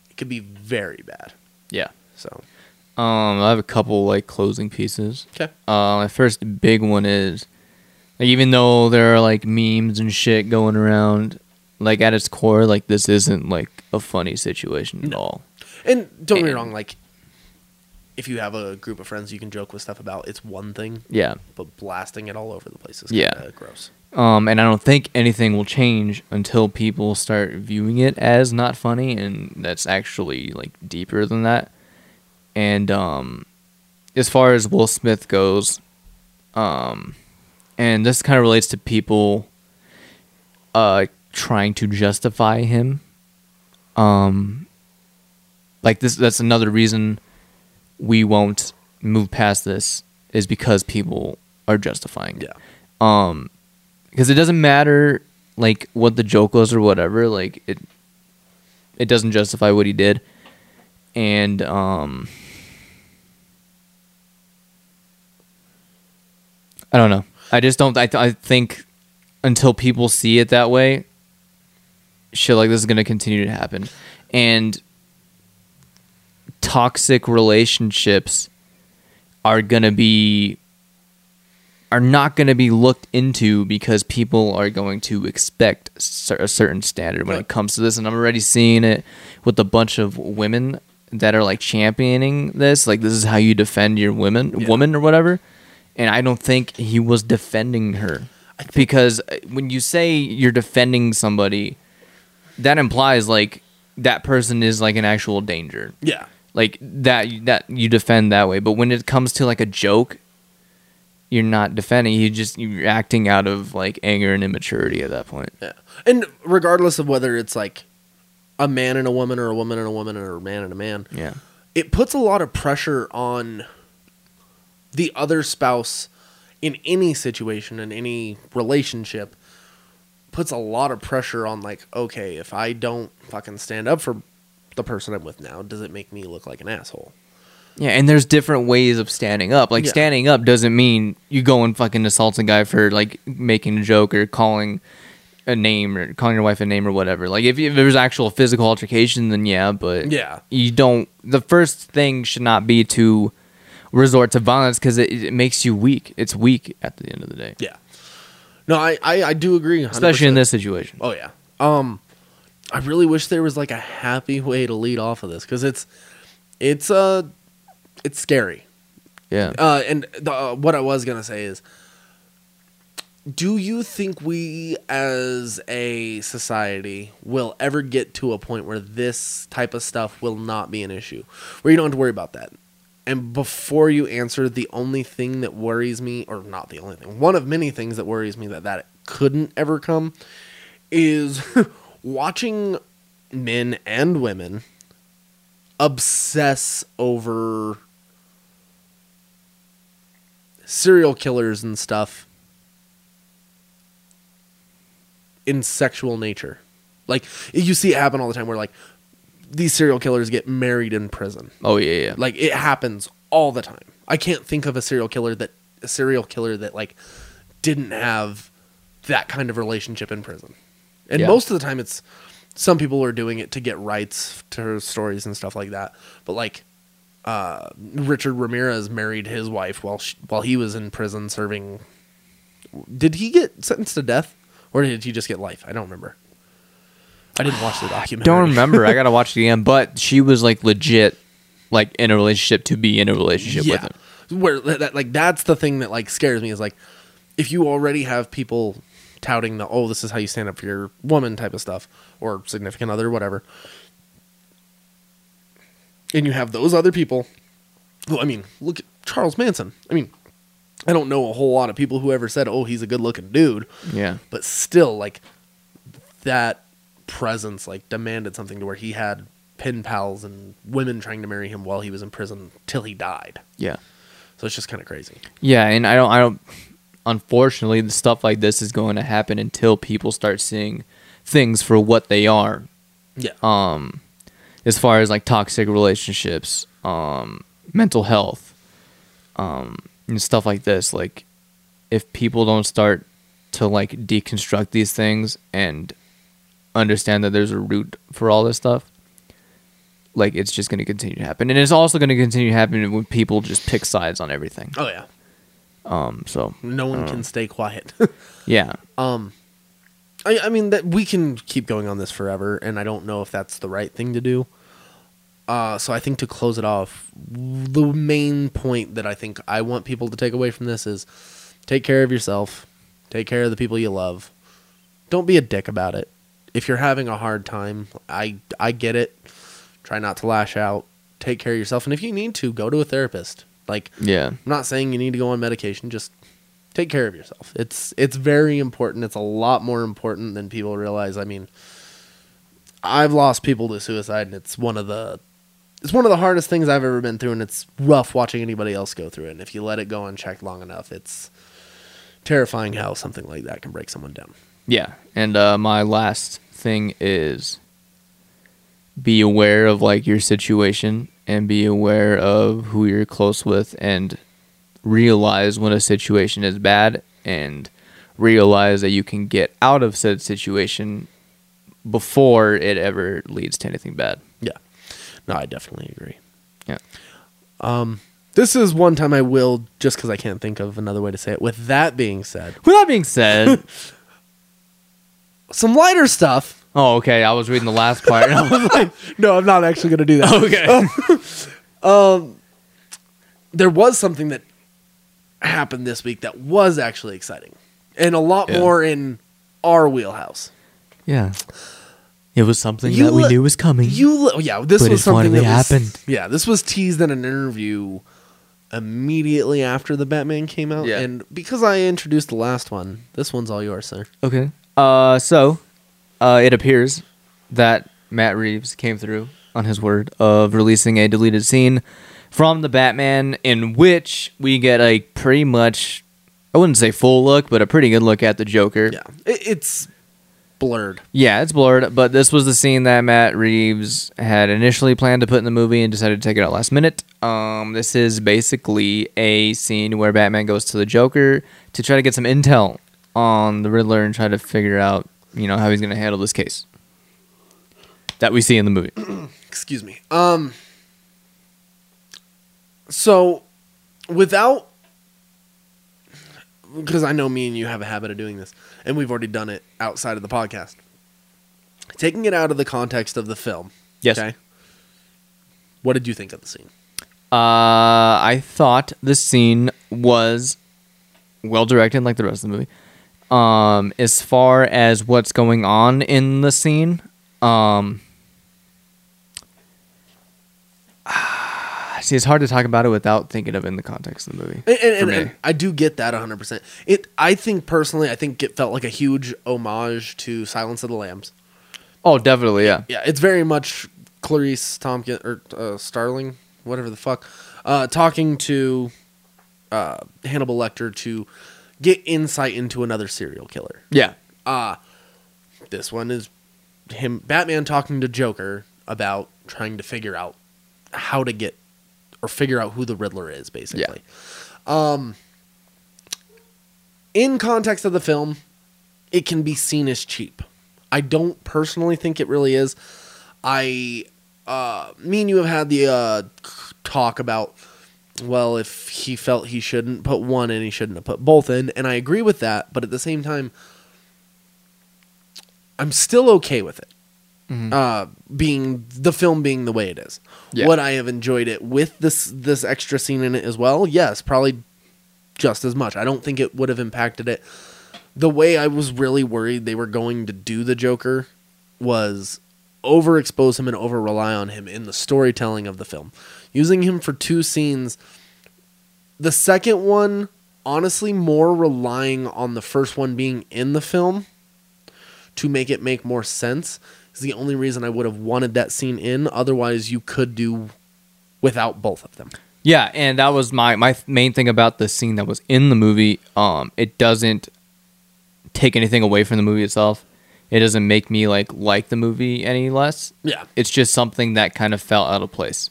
Speaker 3: it could be very bad.
Speaker 2: Yeah.
Speaker 3: So
Speaker 2: Um, I have a couple like closing pieces.
Speaker 3: okay,
Speaker 2: Uh, my first big one is like even though there are like memes and shit going around, like at its core, like this isn't like a funny situation at all.
Speaker 3: and don't get me wrong, like if you have a group of friends you can joke with stuff about, it's one thing,
Speaker 2: Yeah.
Speaker 3: but blasting it all over the place is
Speaker 2: Yeah.
Speaker 3: kind of gross.
Speaker 2: Um, and I don't think anything will change until people start viewing it as not funny, and that's actually like deeper than that. And um, as far as Will Smith goes, um, and this kind of relates to people uh trying to justify him um like this that's another reason we won't move past this is because people are justifying it.
Speaker 3: Yeah.
Speaker 2: um because it doesn't matter like what the joke was or whatever like it it doesn't justify what he did. And um i don't know. I just don't i, th- I think until people see it that way shit like this is going to continue to happen. And toxic relationships are going to be are not going to be looked into because people are going to expect a certain standard when it comes to this. And i'm already seeing it with a bunch of women that are like championing this. Like this is how you defend your women
Speaker 3: Yeah.
Speaker 2: woman or whatever. And i don't think he was defending her. Because uh, when you say you're defending somebody that implies like that person is like an actual danger.
Speaker 3: Yeah.
Speaker 2: Like that that you defend that way. But when it comes to like a joke you're not defending. You just you're acting out of like anger and immaturity at that point.
Speaker 3: Yeah. And regardless of whether it's like a man and a woman or a woman and a woman or a man and a man,
Speaker 2: yeah.
Speaker 3: it puts a lot of pressure on the other spouse in any situation in any relationship puts a lot of pressure on like okay if i don't fucking stand up for the person i'm with now does it make me look like an asshole
Speaker 2: yeah and there's different ways of standing up like
Speaker 3: Yeah.
Speaker 2: standing up doesn't mean you go and fucking assault a guy for like making a joke or calling a name or calling your wife a name or whatever like if, if there's actual physical altercation then yeah but
Speaker 3: Yeah.
Speaker 2: you don't the first thing should not be to resort to violence because it, it makes you weak it's weak at the end of the day
Speaker 3: yeah no i i, I do agree 100%.
Speaker 2: especially in this situation
Speaker 3: Oh yeah. Um, I really wish there was like a happy way to lead off of this because it's it's uh it's scary.
Speaker 2: yeah
Speaker 3: Uh, and the, uh, what I was gonna say is, do you think we as a society will ever get to a point where this type of stuff will not be an issue, where you don't have to worry about that? And before you answer, the only thing that worries me, or not the only thing, one of many things that worries me that that couldn't ever come, is watching men and women obsess over serial killers and stuff in sexual nature. Like you see it happen all the time where like these serial killers get married in prison.
Speaker 2: oh yeah yeah
Speaker 3: Like it happens all the time. I can't think of a serial killer that a serial killer that like didn't have that kind of relationship in prison. And
Speaker 2: Yeah.
Speaker 3: most of the time it's some people are doing it to get rights to her stories and stuff like that. But like uh, Richard Ramirez married his wife while she, while he was in prison serving. Did he get sentenced to death, or did he just get life? I don't remember. I didn't watch the documentary.
Speaker 2: don't remember. I gotta watch it again. But she was like legit, like in a relationship to be in a relationship with him.
Speaker 3: Where that- like that's the thing that like scares me is like if you already have people touting the oh this is how you stand up for your woman type of stuff or significant other whatever, and you have those other people. Who I mean, look at Charles Manson. I mean, I don't know a whole lot of people who ever said oh he's a good looking dude,
Speaker 2: Yeah,
Speaker 3: but still like that presence like demanded something to where he had pen pals and women trying to marry him while he was in prison till he died.
Speaker 2: yeah,
Speaker 3: So it's just kind of crazy.
Speaker 2: yeah. And I don't, I don't. Unfortunately, the stuff like this is going to happen until people start seeing things for what they are.
Speaker 3: Yeah.
Speaker 2: Um, as far as like toxic relationships, um, mental health, um, and stuff like this. Like, if people don't start to like deconstruct these things and understand that there's a root for all this stuff, like it's just going to continue to happen, and it's also going to continue to happen when people just pick sides on everything.
Speaker 3: oh yeah.
Speaker 2: Um, so
Speaker 3: No one can stay quiet.
Speaker 2: yeah,
Speaker 3: um, I, I mean that we can keep going on this forever, and I don't know if that's the right thing to do. Uh, so I think to close it off, the main point that I think I want people to take away from this is take care of yourself, take care of the people you love. Don't be a dick about it. If you're having a hard time, I I get it. Try not to lash out. Take care of yourself, and if you need to, go to a therapist. Like
Speaker 2: yeah,
Speaker 3: I'm not saying you need to go on medication. Just take care of yourself. It's it's very important. It's a lot more important than people realize. I mean, I've lost people to suicide, and it's one of the it's one of the hardest things I've ever been through, and it's rough watching anybody else go through it. And if you let it go unchecked long enough, it's terrifying how something like that can break someone down.
Speaker 2: Yeah, and uh, my last thing is be aware of like your situation and be aware of who you're close with and realize when a situation is bad and realize that you can get out of said situation before it ever leads to anything bad.
Speaker 3: Yeah, no, I definitely agree.
Speaker 2: Yeah.
Speaker 3: Um, This is one time I will, just because I can't think of another way to say it. With that being said,
Speaker 2: With that being said,
Speaker 3: some lighter stuff.
Speaker 2: Oh okay, I was reading the last part and I was like,
Speaker 3: No, I'm not actually going to do that.
Speaker 2: okay.
Speaker 3: um, there was something that happened this week that was actually exciting and a lot
Speaker 2: Yeah.
Speaker 3: more in our wheelhouse.
Speaker 2: yeah. It was something
Speaker 3: You
Speaker 2: that we
Speaker 3: li-
Speaker 2: knew was coming.
Speaker 3: You, li- yeah, this was something that was,
Speaker 2: happened.
Speaker 3: Yeah, this was teased in an interview immediately after the Batman came out,
Speaker 2: Yeah.
Speaker 3: and because I introduced the last one, this one's all yours, sir.
Speaker 2: Okay. Uh, so, uh, it appears that Matt Reeves came through on his word of releasing a deleted scene from the Batman in which we get a pretty much, I wouldn't say full look, but a pretty good look at the Joker.
Speaker 3: Yeah, it's blurred.
Speaker 2: Yeah, it's blurred, but this was the scene that Matt Reeves had initially planned to put in the movie and decided to take it out last minute. Um, this is basically a scene where Batman goes to the Joker to try to get some intel on the Riddler and try to figure out, you know, how he's going to handle this case that we see in the movie.
Speaker 3: excuse me um so without because i know me and you have a habit of doing this and we've already done it outside of the podcast taking it out of the context of the film
Speaker 2: Yes.
Speaker 3: what did you think of the scene
Speaker 2: Uh, I thought the scene was well directed, like the rest of the movie. Um, as far as what's going on in the scene, um, see, it's hard to talk about it without thinking of it in the context of the movie.
Speaker 3: and, and, and- i do get that 100% it i think personally i think it felt like a huge homage to silence of the lambs.
Speaker 2: Oh, definitely, yeah,
Speaker 3: yeah, it's very much Clarice Tompkins or uh, Starling, whatever the fuck, uh, talking to uh, Hannibal Lecter to get insight into another serial killer.
Speaker 2: yeah,
Speaker 3: Uh this one is him Batman talking to Joker about trying to figure out how to get or figure out who the Riddler is, basically. Um in context of the film, it can be seen as cheap. I don't personally think it really is. I uh me and you have had the uh talk about well, if he felt he shouldn't put one in, he shouldn't have put both in, and I agree with that, but at the same time I'm still okay with it. Uh, being the film being the way it is.
Speaker 2: Yeah.
Speaker 3: Would I have enjoyed it with this this extra scene in it as well? Yes, probably just as much. I don't think it would have impacted it. The way I was really worried they were going to do the Joker was overexpose him and over rely on him in the storytelling of the film. Using him for two scenes. The second one, honestly, more relying on the first one being in the film to make it make more sense is the only reason I would have wanted that scene in. Otherwise, you could do without both of them.
Speaker 2: yeah. And that was my my main thing about the scene that was in the movie. Um, it doesn't take anything away from the movie itself. It doesn't make me like like the movie any less.
Speaker 3: Yeah.
Speaker 2: It's just something that kind of fell out of place.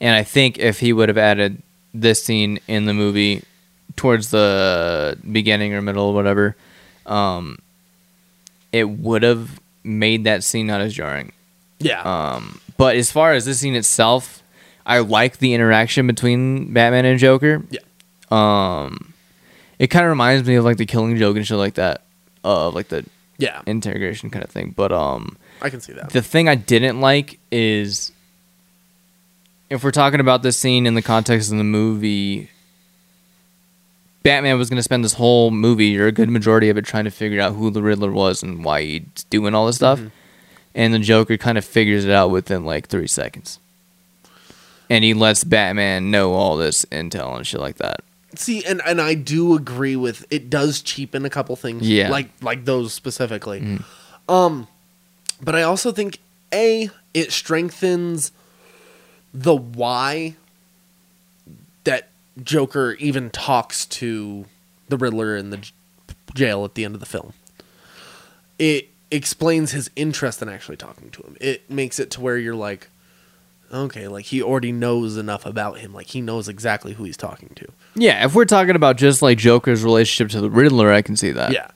Speaker 2: And I think if he would have added this scene in the movie towards the beginning or middle or whatever, um, it would have made that scene not as jarring.
Speaker 3: Yeah.
Speaker 2: Um, but as far as this scene itself, I like the interaction between Batman and Joker.
Speaker 3: Yeah.
Speaker 2: Um, it kind of reminds me of like the Killing Joke and shit like that, of like the
Speaker 3: yeah.
Speaker 2: interrogation kind of thing. But um,
Speaker 3: I can see that.
Speaker 2: the thing I didn't like is if we're talking about this scene in the context of the movie, Batman was going to spend this whole movie or a good majority of it trying to figure out who the Riddler was and why he's doing all this stuff. And the Joker kind of figures it out within like three seconds. And he lets Batman know all this intel and shit like that.
Speaker 3: See, and and I do agree with it. Does cheapen a couple things,
Speaker 2: Yeah.
Speaker 3: like like those specifically. Um, but I also think a it strengthens the why that Joker even talks to the Riddler in the j- jail at the end of the film. It explains his interest in actually talking to him. It makes it to where you're like, okay, like he already knows enough about him. Like he knows exactly who he's talking to.
Speaker 2: Yeah, if we're talking about just like Joker's relationship to the Riddler, I can see that.
Speaker 3: Yeah,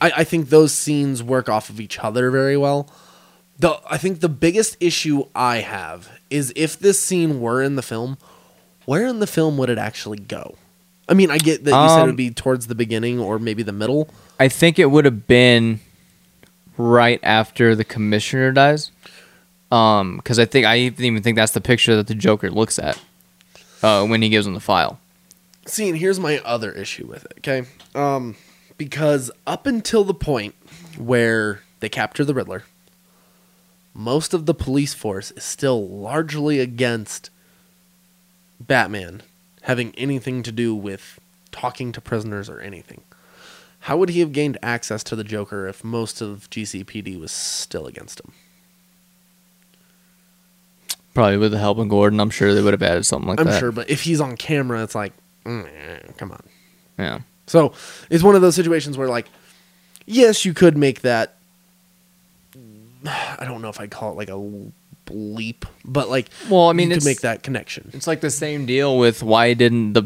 Speaker 3: I, I think those scenes work off of each other very well. The I think the biggest issue I have is if this scene were in the film, where in the film would it actually go? I mean, I get that you said it
Speaker 2: Um,
Speaker 3: would be towards the beginning or maybe the middle.
Speaker 2: I think it would have been right after the commissioner dies. Um, because I think I even think that's the picture that the Joker looks at uh, when he gives him the file.
Speaker 3: See, and here's my other issue with it. Okay, um, because up until the point where they capture the Riddler, most of the police force is still largely against Batman having anything to do with talking to prisoners or anything. How would he have gained access to the Joker if most of GCPD was still against him?
Speaker 2: Probably with the help of Gordon, I'm sure they would have added something like that.
Speaker 3: I'm sure, but if he's on camera, it's like, mm, eh, come on.
Speaker 2: Yeah.
Speaker 3: So it's one of those situations where, like, yes, you could make that. I don't know if I'd call it like a leap, but like,
Speaker 2: Well, I mean,
Speaker 3: you could make that connection.
Speaker 2: It's like the same deal with why didn't the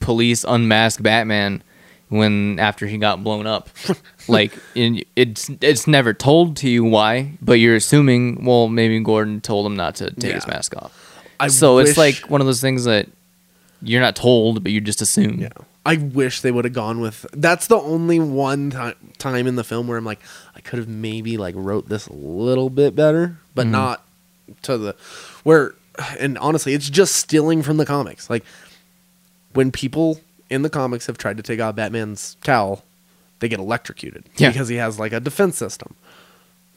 Speaker 2: police unmask Batman when after he got blown up? like in, it's it's never told to you why, but you're assuming well maybe Gordon told him not to take his mask off.
Speaker 3: I
Speaker 2: so it's like one of those things that you're not told, but you just assume.
Speaker 3: yeah. I wish they would have gone with. That's the only one ti- time in the film where I'm like, I could have maybe like wrote this a little bit better, but mm-hmm. not to the where. And honestly, it's just stealing from the comics. Like when people in the comics have tried to take out Batman's cowl, they get electrocuted
Speaker 2: Yeah.
Speaker 3: because he has like a defense system.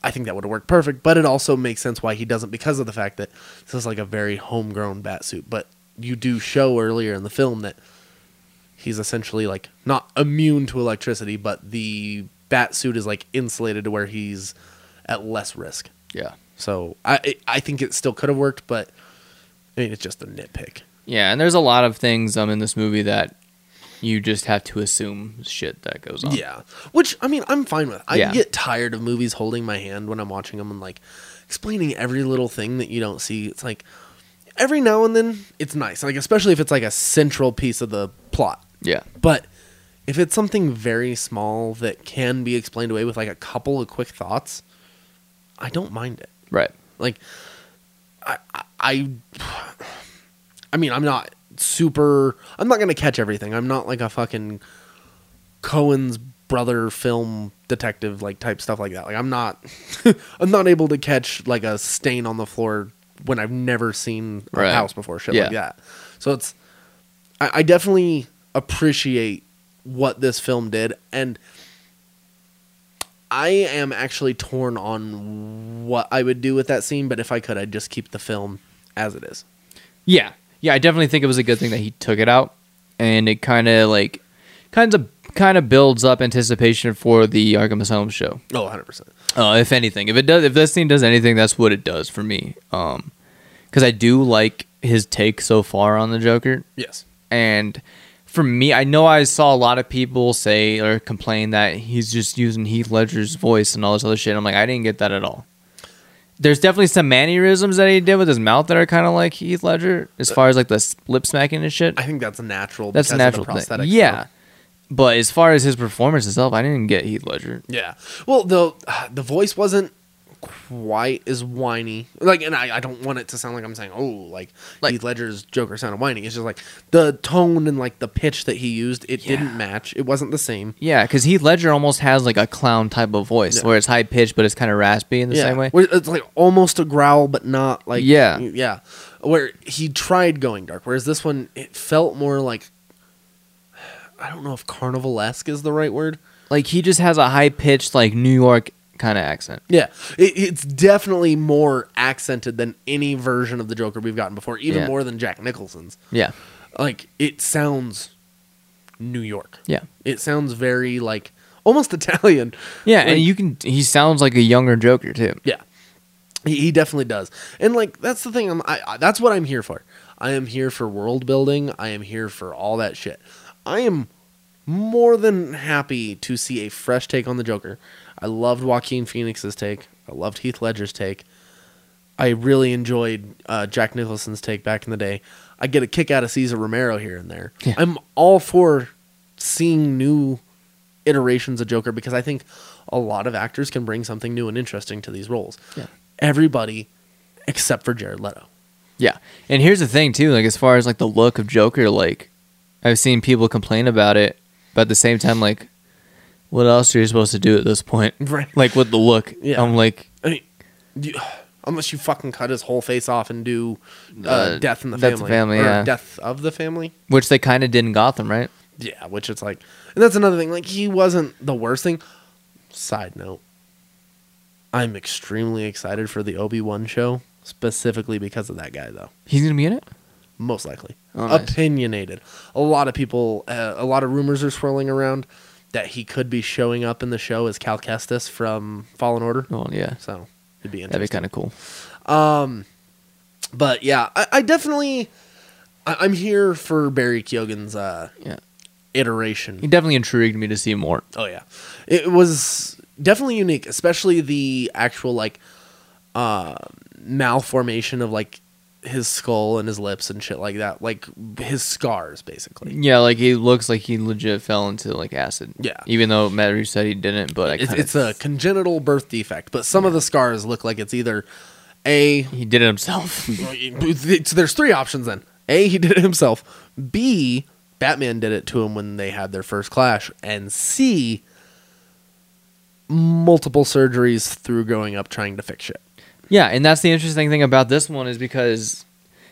Speaker 3: I think that would have worked perfect, but it also makes sense why he doesn't because of the fact that this is like a very homegrown bat suit. But you do show earlier in the film that he's essentially like not immune to electricity, but the bat suit is like insulated to where he's at less risk.
Speaker 2: Yeah.
Speaker 3: So I I think it still could have worked, but I mean it's just a nitpick.
Speaker 2: Yeah, and there's a lot of things um in this movie that you just have to assume shit that goes on.
Speaker 3: Yeah, which I mean I'm fine with. I
Speaker 2: Yeah.
Speaker 3: get tired of movies holding my hand when I'm watching them and like explaining every little thing that you don't see. It's like every now and then it's nice, like especially if it's like a central piece of the plot.
Speaker 2: Yeah.
Speaker 3: But if it's something very small that can be explained away with like a couple of quick thoughts, I don't mind it.
Speaker 2: Right.
Speaker 3: Like, I, I, I, mean, I'm not super. I'm not gonna catch everything. I'm not like a fucking Coen's brother film detective like type stuff like that. Like, I'm not. I'm not able to catch like a stain on the floor when I've never seen a
Speaker 2: Right.
Speaker 3: house before. Shit
Speaker 2: Yeah.
Speaker 3: like that. So it's. I, I definitely appreciate what this film did, and I am actually torn on what I would do with that scene. But if I could, I'd just keep the film as it is.
Speaker 2: Yeah, yeah, I definitely think it was a good thing that he took it out, and it kind of like, kind of kind of builds up anticipation for the Arkham Asylum show.
Speaker 3: Oh, 100 percent.
Speaker 2: Uh, if anything, if it does, if this scene does anything, that's what it does for me. Um, because I do like his take so far on the Joker,
Speaker 3: Yes.
Speaker 2: and for me, I know I saw a lot of people say or complain that he's just using Heath Ledger's voice and all this other shit. I'm like, I didn't get that at all. There's definitely some mannerisms that he did with his mouth that are kind of like Heath Ledger, as far as like the lip smacking and shit.
Speaker 3: I think that's a natural.
Speaker 2: That's a natural thing. Yeah, but as far as his performance itself, I didn't get Heath Ledger.
Speaker 3: Yeah. Well, the the voice wasn't quite as whiny. Like, and I, I don't want it to sound like I'm saying, oh, like,
Speaker 2: Like-
Speaker 3: Heath Ledger's Joker sounded whiny. It's just like the tone and like the pitch that he used, it
Speaker 2: Yeah.
Speaker 3: didn't match. It wasn't the same.
Speaker 2: Yeah, because Heath Ledger almost has like a clown type of voice
Speaker 3: Yeah.
Speaker 2: where it's high pitched, but it's kind of raspy in the
Speaker 3: yeah.
Speaker 2: same way.
Speaker 3: Where it's like almost a growl, but not like
Speaker 2: Yeah.
Speaker 3: yeah. Where he tried going dark, whereas this one it felt more like I don't know if carnivalesque is the right word.
Speaker 2: Like he just has a high pitched like New York kind of accent.
Speaker 3: Yeah, it, it's definitely more accented than any version of the Joker we've gotten before, even
Speaker 2: Yeah.
Speaker 3: more than Jack Nicholson's.
Speaker 2: Yeah,
Speaker 3: Like it sounds New York.
Speaker 2: Yeah.
Speaker 3: It sounds very like almost Italian.
Speaker 2: Yeah,
Speaker 3: Like-
Speaker 2: and you can. He sounds like a younger Joker too.
Speaker 3: Yeah, he, he definitely does. And like that's the thing. I'm, I, I that's what I'm here for. I am here for world building. I am here for all that shit. I am more than happy to see a fresh take on the Joker. I loved Joaquin Phoenix's take. I loved Heath Ledger's take. I really enjoyed uh, Jack Nicholson's take back in the day. I get a kick out of Cesar Romero here and there.
Speaker 2: Yeah.
Speaker 3: I'm all for seeing new iterations of Joker because I think a lot of actors can bring something new and interesting to these roles.
Speaker 2: Yeah.
Speaker 3: Everybody except for Jared Leto.
Speaker 2: Yeah, and here's the thing too. Like as far as like the look of Joker, like I've seen people complain about it, but at the same time, like what else are you supposed to do at this point?
Speaker 3: Right.
Speaker 2: Like with the look,
Speaker 3: Yeah.
Speaker 2: I'm like,
Speaker 3: I mean, you, unless you fucking cut his whole face off and do uh,
Speaker 2: Uh,
Speaker 3: Death in the
Speaker 2: Death
Speaker 3: Family,
Speaker 2: Family, yeah.
Speaker 3: Death of the Family.
Speaker 2: which they kind of did in Gotham, right?
Speaker 3: Yeah, which it's like, and that's another thing. Like he wasn't the worst thing. Side note, I'm extremely excited for the Obi Wan show specifically because of that guy, though.
Speaker 2: He's gonna be in it.
Speaker 3: Most likely,
Speaker 2: Oh, nice.
Speaker 3: opinionated. A lot of people, uh, a lot of rumors are swirling around that he could be showing up in the show as Cal Kestis from Fallen Order.
Speaker 2: Oh yeah,
Speaker 3: So it'd be interesting.
Speaker 2: that'd be kind of cool.
Speaker 3: Um, but yeah, I, I definitely, I, I'm here for Barry Keoghan's uh,
Speaker 2: Yeah,
Speaker 3: iteration.
Speaker 2: he definitely intrigued me to see more.
Speaker 3: Oh yeah, it was definitely unique, especially the actual like uh, malformation of like his skull and his lips and shit like that, like his scars basically.
Speaker 2: Yeah, like he looks like he legit fell into like acid.
Speaker 3: Yeah.
Speaker 2: even though Matt Reeves said he didn't, but I
Speaker 3: It's, it's a congenital birth defect, but some of the scars look like it's either a
Speaker 2: he did it himself.
Speaker 3: It's- there's three options then. A, he did it himself. B, Batman did it to him when they had their first clash. And C, multiple surgeries through growing up trying to fix shit.
Speaker 2: Yeah, and that's the interesting thing about this one is because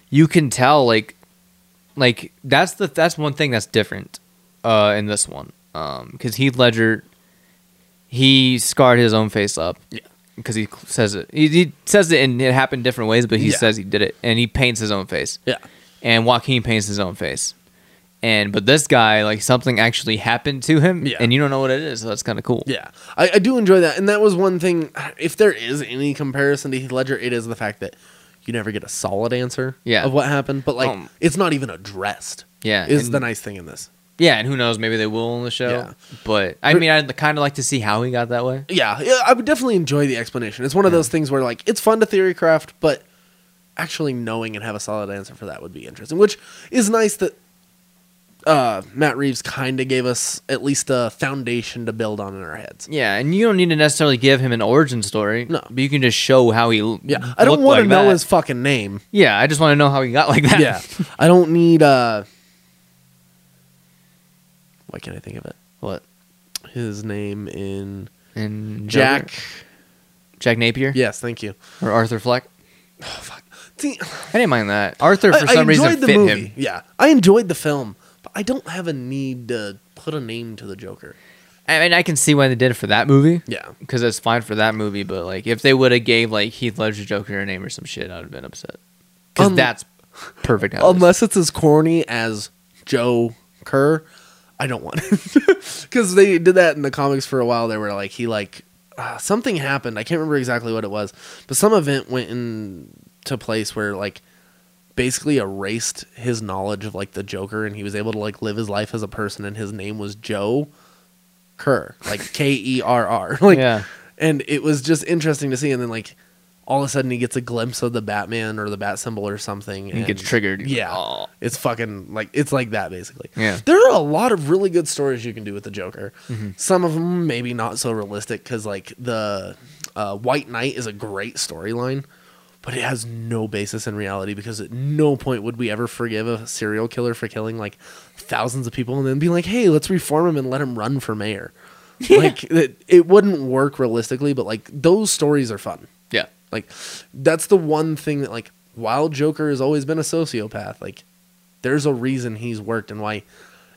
Speaker 2: you can tell like like that's the that's one thing that's different uh in this one. Um cuz Heath Ledger he scarred his own face up.
Speaker 3: Yeah.
Speaker 2: Because he says it. He, he says it and it happened different ways, but he
Speaker 3: Yeah.
Speaker 2: says he did it and he paints his own face.
Speaker 3: Yeah.
Speaker 2: And Joaquin paints his own face. And but this guy like something actually happened to him
Speaker 3: Yeah.
Speaker 2: and you don't know what it is, so that's kind of cool.
Speaker 3: Yeah. I, I do enjoy that. And that was one thing. If there is any comparison to Heath Ledger, it is the fact that you never get a solid answer
Speaker 2: Yeah.
Speaker 3: of what happened. But, like,
Speaker 2: Um,
Speaker 3: it's not even addressed.
Speaker 2: Yeah,
Speaker 3: Is
Speaker 2: and-
Speaker 3: the nice thing in this.
Speaker 2: Yeah, and who knows? Maybe they will on the show.
Speaker 3: Yeah.
Speaker 2: But I mean, I'd kind of like to see how he got that way.
Speaker 3: Yeah, yeah, I would definitely enjoy the explanation. It's one of those things where like it's fun to theory craft, but actually knowing and have a solid answer for that would be interesting. Which is nice that uh, Matt Reeves kind of gave us at least a foundation to build on in our heads.
Speaker 2: Yeah, and you don't need to necessarily give him an origin story.
Speaker 3: No.
Speaker 2: but you can just show how he.
Speaker 3: Yeah, I don't want to
Speaker 2: like
Speaker 3: know
Speaker 2: that.
Speaker 3: his fucking name.
Speaker 2: Yeah, I just want to know how he got like that.
Speaker 3: Yeah, I don't need. uh Why can't I think of it?
Speaker 2: What?
Speaker 3: His name in
Speaker 2: And
Speaker 3: Jack.
Speaker 2: Joker? Jack Napier.
Speaker 3: Yes, thank you.
Speaker 2: Or Arthur Fleck.
Speaker 3: See,
Speaker 2: I didn't mind that. Arthur for
Speaker 3: I
Speaker 2: some reason
Speaker 3: the
Speaker 2: fit
Speaker 3: movie.
Speaker 2: him.
Speaker 3: Yeah, I enjoyed the film, I don't have a need to put a name to the Joker.
Speaker 2: I mean, I can see why they did it for that movie.
Speaker 3: Yeah,
Speaker 2: Because it's fine for that movie, but like if they would have gave like Heath Ledger Joker a name or some shit, I'd have been upset. Because
Speaker 3: Um,
Speaker 2: that's perfect.
Speaker 3: unless it's as corny as Joe Kerr, I don't want it because they did that in the comics for a while. They were like he like uh, something happened. I can't remember exactly what it was, but some event went into place where like basically erased his knowledge of like the Joker, and he was able to like live his life as a person, and his name was Joe Kerr, like K E R R, like
Speaker 2: Yeah.
Speaker 3: and it was just interesting to see. And then like all of a sudden he gets a glimpse of the Batman or the Bat symbol or something, and,
Speaker 2: He gets triggered.
Speaker 3: Yeah,
Speaker 2: "Oh."
Speaker 3: it's fucking like it's like that basically.
Speaker 2: Yeah.
Speaker 3: there are a lot of really good stories you can do with the Joker.
Speaker 2: Mm-hmm.
Speaker 3: Some of them maybe not so realistic because like the uh, White Knight is a great storyline. But it has no basis in reality because at no point would we ever forgive a serial killer for killing like thousands of people and then be like, "Hey, let's reform him and let him run for mayor." like it, it wouldn't work realistically, but like those stories are fun.
Speaker 2: Yeah.
Speaker 3: Like that's the one thing that like while Joker has always been a sociopath, like there's a reason he's worked and why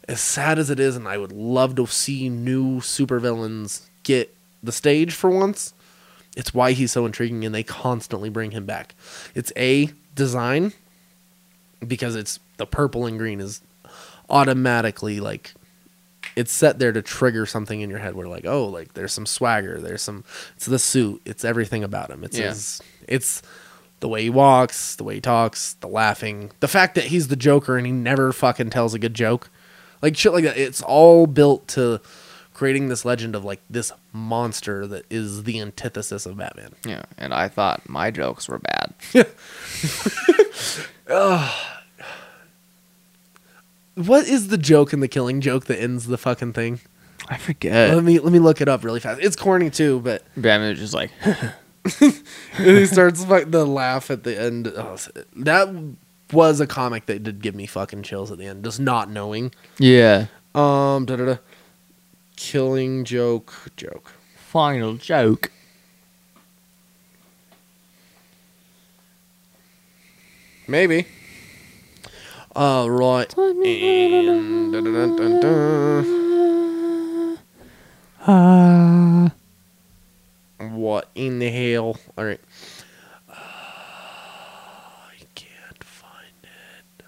Speaker 3: as sad as it is and I would love to see new supervillains get the stage for once. It's why he's so intriguing and they constantly bring him back. It's a design because it's the purple and green is automatically like it's set there to trigger something in your head where like oh like there's some swagger there's some it's the suit it's everything about him it's
Speaker 2: Yeah.
Speaker 3: his it's the way he walks the way he talks the laughing the fact that he's the joker and he never fucking tells a good joke like shit like that it's all built to creating this legend of like this monster that is the antithesis of batman
Speaker 2: Yeah, and I thought my jokes were bad.
Speaker 3: what is the joke in the killing joke that ends the fucking thing
Speaker 2: I forget.
Speaker 3: let me let me look it up really fast it's corny too but
Speaker 2: Batman was just like,
Speaker 3: and he starts like the laugh at the end. Oh, that was a comic that did give me fucking chills at the end, just not knowing.
Speaker 2: yeah,
Speaker 3: Um, da da da. Killing joke, joke.
Speaker 2: final joke.
Speaker 3: Maybe. All right. And da, da, da, da, da. What in the hell? All right. I can't find it.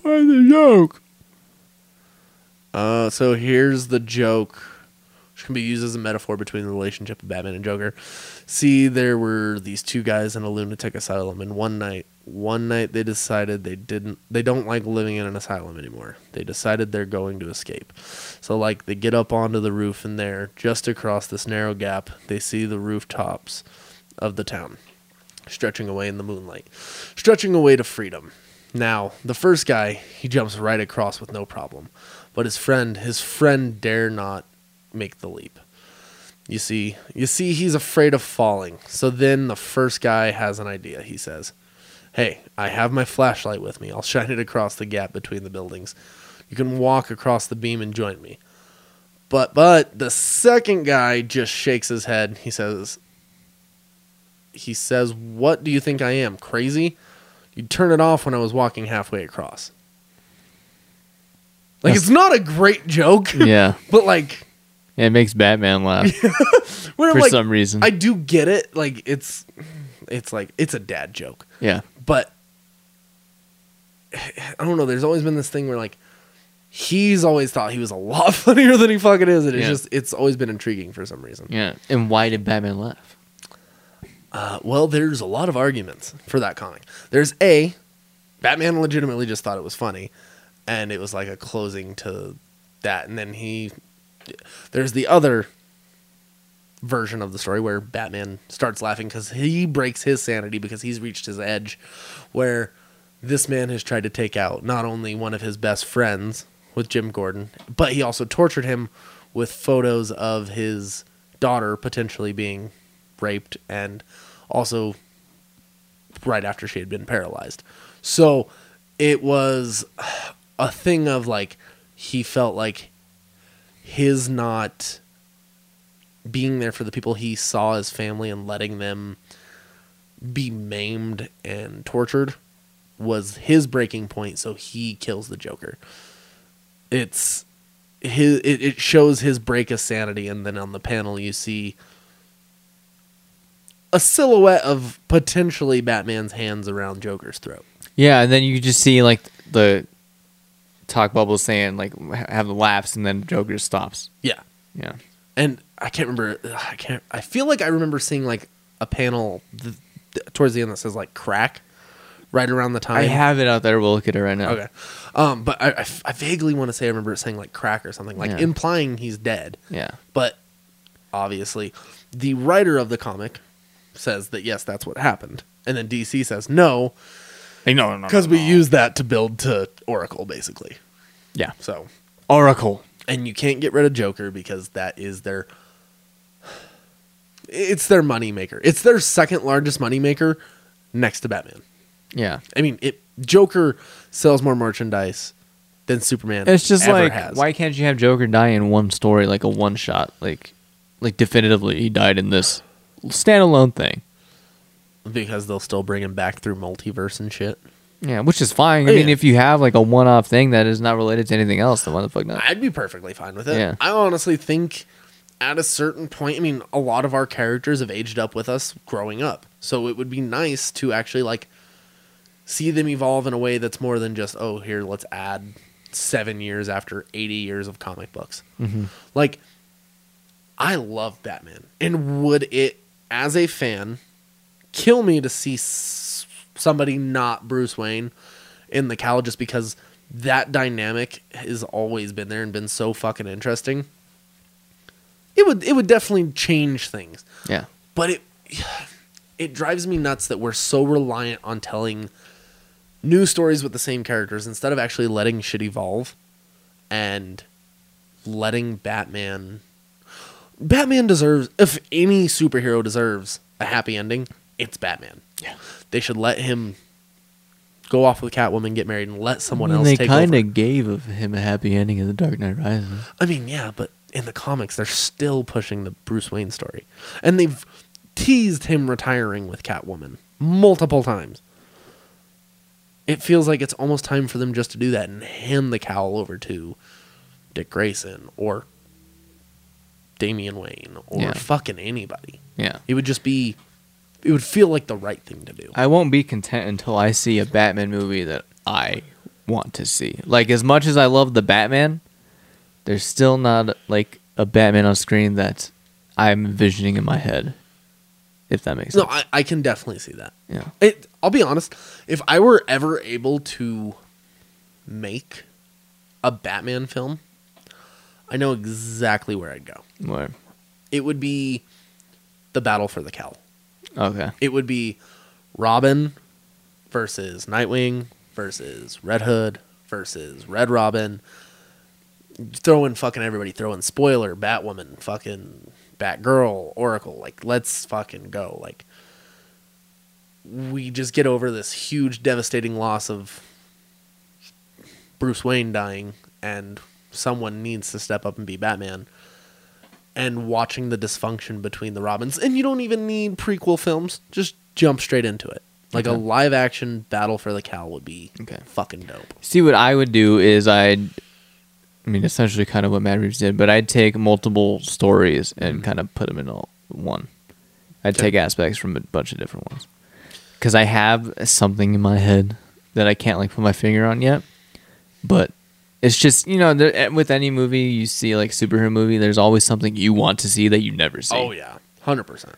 Speaker 2: Find the joke.
Speaker 3: Uh, so here's the joke, which can be used as a metaphor between the relationship of Batman and Joker. See, there were these two guys in a lunatic asylum, and one night, one night they decided they didn't, they don't like living in an asylum anymore. They decided they're going to escape. So, like, they get up onto the roof, and there, just across this narrow gap, they see the rooftops of the town, stretching away in the moonlight, stretching away to freedom. Now, the first guy, he jumps right across with no problem. But his friend, his friend dare not make the leap. You see, you see he's afraid of falling. So then the first guy has an idea. He says, "Hey, I have my flashlight with me. I'll shine it across the gap between the buildings. You can walk across the beam and join me." But but the second guy just shakes his head. He says he says, "What do you think I am? Crazy? You turn it off when I was walking halfway across." Like it's not a great joke,
Speaker 2: Yeah,
Speaker 3: but like
Speaker 2: it makes Batman laugh for
Speaker 3: like,
Speaker 2: some reason.
Speaker 3: I do get it. Like it's it's like it's a dad joke,
Speaker 2: yeah,
Speaker 3: but I don't know. There's always been this thing where like he's always thought he was a lot funnier than he fucking is, and it's
Speaker 2: Yeah.
Speaker 3: just it's always been intriguing for some reason.
Speaker 2: yeah. And why did Batman laugh?
Speaker 3: Uh, well, there's a lot of arguments for that comic. There's a Batman legitimately just thought it was funny, and it was like a closing to that. And then he, there's the other version of the story where Batman starts laughing because he breaks his sanity because he's reached his edge, where this man has tried to take out not only one of his best friends with Jim Gordon, but he also tortured him with photos of his daughter potentially being raped and also right after she had been paralyzed. So it was a thing of like he felt like his not being there for the people he saw as family and letting them be maimed and tortured was his breaking point so he kills the joker. It's his it, it shows his break of sanity and then on the panel you see a silhouette of potentially batman's hands around joker's throat.
Speaker 2: Yeah, and then you just see like the talk bubble saying like have the laughs, and then Joker stops.
Speaker 3: yeah
Speaker 2: Yeah,
Speaker 3: and I can't remember. I can't. I feel like I remember seeing like a panel th- th- towards the end that says like crack, right around the time.
Speaker 2: I have it out there. We'll look at it right now.
Speaker 3: Okay, um, but I, I f- I vaguely want to say I remember it saying like crack or something, like
Speaker 2: Yeah.
Speaker 3: implying he's dead.
Speaker 2: Yeah.
Speaker 3: But obviously, the writer of the comic says that yes, that's what happened, and then DC says no
Speaker 2: no, no, no.
Speaker 3: because we use that to build to Oracle basically.
Speaker 2: Yeah.
Speaker 3: So
Speaker 2: Oracle.
Speaker 3: and you can't get rid of Joker because that is their it's their money maker. It's their second largest money maker next to Batman.
Speaker 2: Yeah.
Speaker 3: I mean, it Joker sells more merchandise than Superman.
Speaker 2: It's just
Speaker 3: ever
Speaker 2: like
Speaker 3: has.
Speaker 2: why can't you have Joker die in one story, like a one shot, like like definitively he died in this standalone thing.
Speaker 3: Because they'll still bring him back through multiverse and shit.
Speaker 2: Yeah, which is fine. I
Speaker 3: Oh,
Speaker 2: mean,
Speaker 3: yeah.
Speaker 2: if you have like a one off thing that is not related to anything else, then why the fuck not?
Speaker 3: I'd be perfectly fine with it.
Speaker 2: Yeah.
Speaker 3: I honestly think at a certain point, I mean, a lot of our characters have aged up with us growing up. So it would be nice to actually like see them evolve in a way that's more than just, oh, here, let's add seven years after 80 years of comic books. Mm-hmm. Like, I love Batman. And would it, as a fan, kill me to see s- somebody not Bruce Wayne in the cowl just because that dynamic has always been there and been so fucking interesting? It would it would definitely change things
Speaker 2: Yeah.
Speaker 3: but it it drives me nuts that we're so reliant on telling new stories with the same characters instead of actually letting shit evolve and letting Batman Batman deserves if any superhero deserves a happy ending, it's Batman.
Speaker 2: Yeah.
Speaker 3: They should let him go off with Catwoman, get married, and let someone else
Speaker 2: they
Speaker 3: take
Speaker 2: kind
Speaker 3: over.
Speaker 2: of gave of him a happy ending in The Dark Knight Rises.
Speaker 3: I mean, yeah, but in the comics, they're still pushing the Bruce Wayne story, and they've teased him retiring with Catwoman multiple times. It feels like it's almost time for them just to do that and hand the cowl over to Dick Grayson or Damian Wayne or
Speaker 2: Yeah.
Speaker 3: fucking anybody.
Speaker 2: Yeah.
Speaker 3: It would just be, it would feel like the right thing to do.
Speaker 2: I won't be content until I see a Batman movie that I want to see. Like as much as I love the Batman, there's still not like a Batman on screen that I'm envisioning in my head. If that makes
Speaker 3: No,
Speaker 2: sense.
Speaker 3: I, I can definitely see that.
Speaker 2: yeah.
Speaker 3: It, I'll be honest. If I were ever able to make a Batman film, I know exactly where I'd go.
Speaker 2: Where?
Speaker 3: It would be the battle for the cowl.
Speaker 2: Okay.
Speaker 3: It would be Robin versus Nightwing versus Red Hood versus Red Robin. Throwing fucking everybody, throwing spoiler, Batwoman, fucking Batgirl, Oracle. Like, let's fucking go. Like, we just get over this huge, devastating loss of Bruce Wayne dying, and someone needs to step up and be Batman. And watching the dysfunction between the Robins, and you don't even need prequel films. Just jump straight into it. Like a live action battle for the cowl would be
Speaker 2: Okay.
Speaker 3: fucking dope.
Speaker 2: See what I would do is I'd I mean essentially kind of what Matt Reeves did, but I'd take multiple stories and mm-hmm. kind of put them in all one. I'd
Speaker 3: Okay.
Speaker 2: take aspects from a bunch of different ones. Cuz I have something in my head that I can't like put my finger on yet. But it's just, you know, there, eh, with any movie you see like superhero movie, there's always something you want to see that you never see.
Speaker 3: Oh yeah, hundred percent.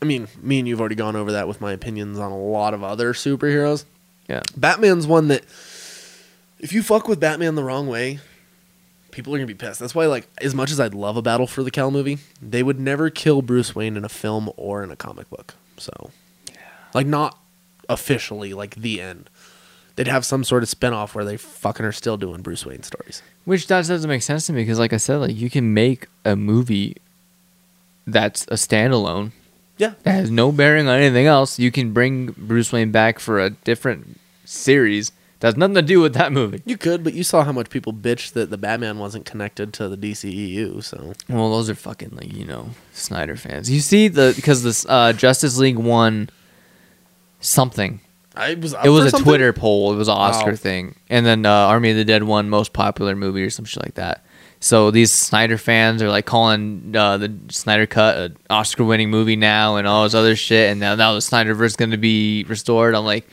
Speaker 3: I mean, me and you've already gone over that with my opinions on a lot of other superheroes.
Speaker 2: Yeah.
Speaker 3: Batman's one that, if you fuck with Batman the wrong way, people are gonna be pissed. That's why, like, as much as I'd love a Battle for the Cowl movie, they would never kill Bruce Wayne in a film or in a comic book. So, yeah. like, not officially, like the end. They'd have some sort of spinoff where they fucking are still doing Bruce Wayne stories.
Speaker 2: Which does doesn't make sense to me because, like I said, like you can make a movie that's a standalone
Speaker 3: Yeah,
Speaker 2: that has no bearing on anything else. You can bring Bruce Wayne back for a different series that has nothing to do with that movie.
Speaker 3: You could, but you saw how much people bitched that the Batman wasn't connected to the DCEU. So
Speaker 2: Well, those are fucking like you know Snyder fans. You see the because this uh, Justice League won something.
Speaker 3: I was.
Speaker 2: It was a Twitter poll. It was an Oscar
Speaker 3: Oh.
Speaker 2: thing, and then uh, Army of the Dead won most popular movie or some shit like that. So these Snyder fans are like calling uh, the Snyder Cut an Oscar-winning movie now, and all this other shit. And now, now the Snyderverse is going to be restored. I'm like,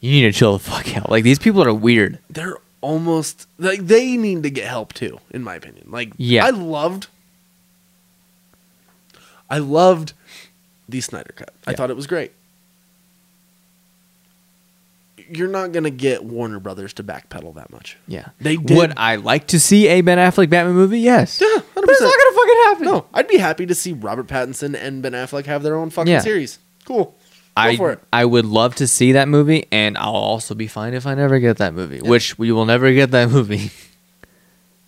Speaker 2: you need to chill the fuck out. Like these people are weird.
Speaker 3: They're almost like they need to get help too, in my opinion. Like,
Speaker 2: Yeah.
Speaker 3: I loved. I loved the Snyder Cut. I thought it was great. You're not gonna get Warner Brothers to backpedal that much.
Speaker 2: Yeah,
Speaker 3: They did-
Speaker 2: Would I like to see a Ben Affleck Batman movie? Yes.
Speaker 3: Yeah,
Speaker 2: but it's not gonna fucking happen.
Speaker 3: No, I'd be happy to see Robert Pattinson and Ben Affleck have their own fucking
Speaker 2: Yeah.
Speaker 3: series. Cool.
Speaker 2: I. I would love to see that movie, and I'll also be fine if I never get that movie. Which we will never get that movie.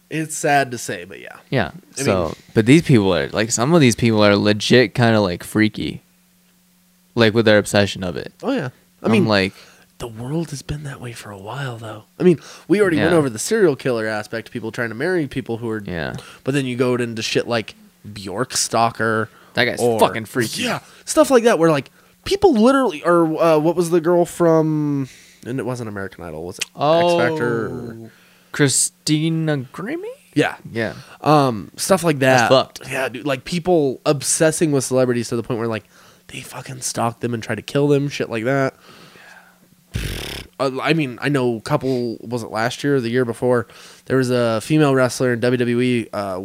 Speaker 3: It's sad to say, but yeah.
Speaker 2: Yeah.
Speaker 3: I
Speaker 2: so,
Speaker 3: mean-
Speaker 2: but these people are like some of these people are legit kind of like freaky, like with their obsession of it.
Speaker 3: Oh yeah. I
Speaker 2: I'm
Speaker 3: mean,
Speaker 2: like,
Speaker 3: the world has been that way for a while, though. I mean, we already went over the serial killer aspect, people trying to marry people who are.
Speaker 2: yeah,
Speaker 3: But then you go into shit like Bjork Stalker.
Speaker 2: that guy's
Speaker 3: or-
Speaker 2: fucking freaky.
Speaker 3: Yeah, stuff like that, where like people literally, or uh, what was the girl from? And it wasn't American Idol, was it?
Speaker 2: Oh,
Speaker 3: X Factor. or-
Speaker 2: Christina Grimmie.
Speaker 3: Yeah,
Speaker 2: Yeah.
Speaker 3: um, stuff like that.
Speaker 2: That's fucked.
Speaker 3: Yeah, dude, like people obsessing with celebrities to the point where like they fucking stalk them and try to kill them, shit like that. Uh, I mean, I know a couple. Was it last year or the year before? There was a female wrestler in WWE, uh,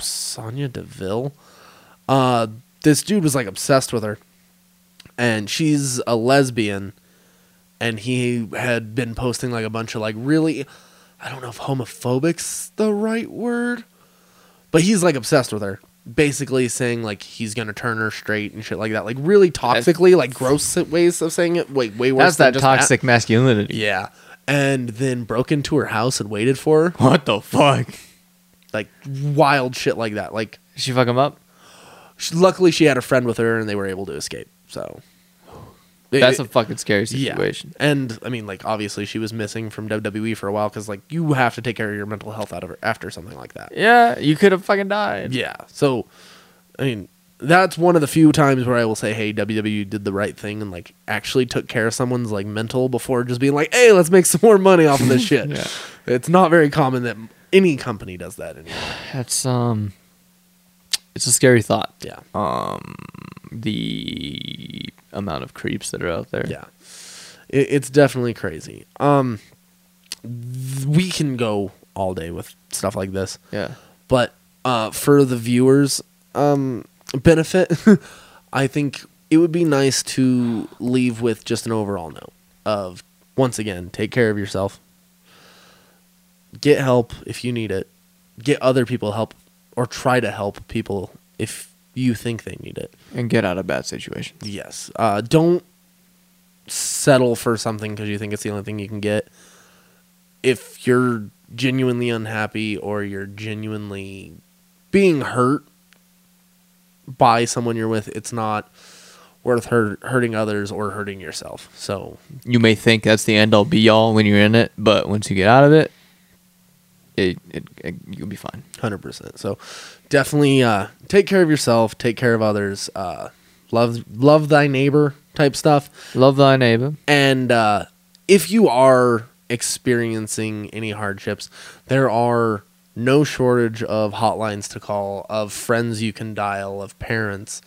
Speaker 3: Sonya Deville. Uh, this dude was like obsessed with her, and she's a lesbian, and he had been posting like a bunch of like really, I don't know if homophobic's the right word, but he's like obsessed with her. Basically saying like he's gonna turn her straight and shit like that, like really toxically, like gross ways of saying it. Wait, way worse.
Speaker 2: That's
Speaker 3: than
Speaker 2: that toxic masculinity.
Speaker 3: Yeah. And then broke into her house and waited for her.
Speaker 2: What the fuck?
Speaker 3: Like wild shit like that. Like
Speaker 2: Did she fuck him up?
Speaker 3: she, luckily she had a friend with her and they were able to escape. So
Speaker 2: That's a fucking scary
Speaker 3: yeah.
Speaker 2: situation.
Speaker 3: And I mean like obviously she was missing from WWE for a while cuz like you have to take care of your mental health out of her after something like that.
Speaker 2: Yeah, you could have fucking died.
Speaker 3: Yeah. So I mean that's one of the few times where I will say, "Hey, WWE did the right thing and like actually took care of someone's like mental before just being like, "Hey, let's make some more money off of this shit."
Speaker 2: Yeah.
Speaker 3: It's not very common that any company does that anymore.
Speaker 2: That's um, it's a scary thought.
Speaker 3: Yeah.
Speaker 2: Um, the amount of creeps that are out there.
Speaker 3: Yeah, it, it's definitely crazy. Um, th- we can go all day with stuff like this,
Speaker 2: yeah.
Speaker 3: but uh, for the viewers' um benefit, I think it would be nice to leave with just an overall note of once again, take care of yourself, get help if you need it, get other people help, or try to help people if you think they need it.
Speaker 2: And get out of bad situations.
Speaker 3: Yes. Uh, don't settle for something because you think it's the only thing you can get. If you're genuinely unhappy or you're genuinely being hurt by someone you're with, it's not worth hurt, hurting others or hurting yourself. So,
Speaker 2: You may think that's the end all be all when you're in it, but once you get out of it, it, it, it you'll be fine.
Speaker 3: 100%. So, definitely uh, take care of yourself, take care of others, uh, love love thy neighbor type stuff.
Speaker 2: Love thy neighbor.
Speaker 3: And uh, if you are experiencing any hardships, there are no shortage of hotlines to call, of friends you can dial, of parents.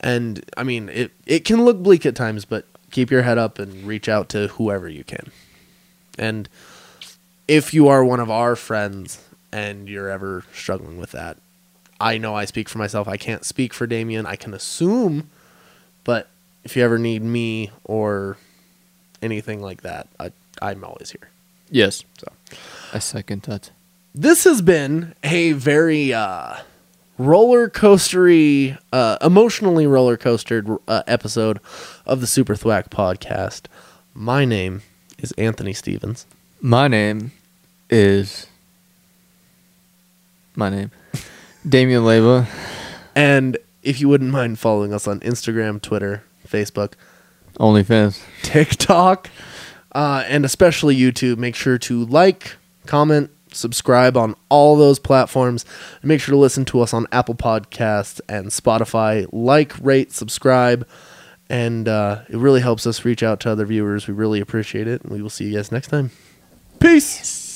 Speaker 3: And I mean, it, it can look bleak at times, but keep your head up and reach out to whoever you can. And if you are one of our friends and you're ever struggling with that, I know I speak for myself. I can't speak for Damien. I can assume, but if you ever need me or anything like that, I, I'm always here.
Speaker 2: Yes.
Speaker 3: So
Speaker 2: I second that.
Speaker 3: this has been a very uh, roller coastery, uh, emotionally roller coastered uh, episode of the Super Thwack podcast. My name is Anthony Stevens.
Speaker 2: My name is. My name. Damien Leva.
Speaker 3: And if you wouldn't mind following us on Instagram, Twitter, Facebook,
Speaker 2: OnlyFans.
Speaker 3: TikTok, uh, and especially YouTube. Make sure to like, comment, subscribe on all those platforms. And make sure to listen to us on Apple Podcasts and Spotify. Like, rate, subscribe. And uh, it really helps us reach out to other viewers. We really appreciate it. And we will see you guys next time. Peace.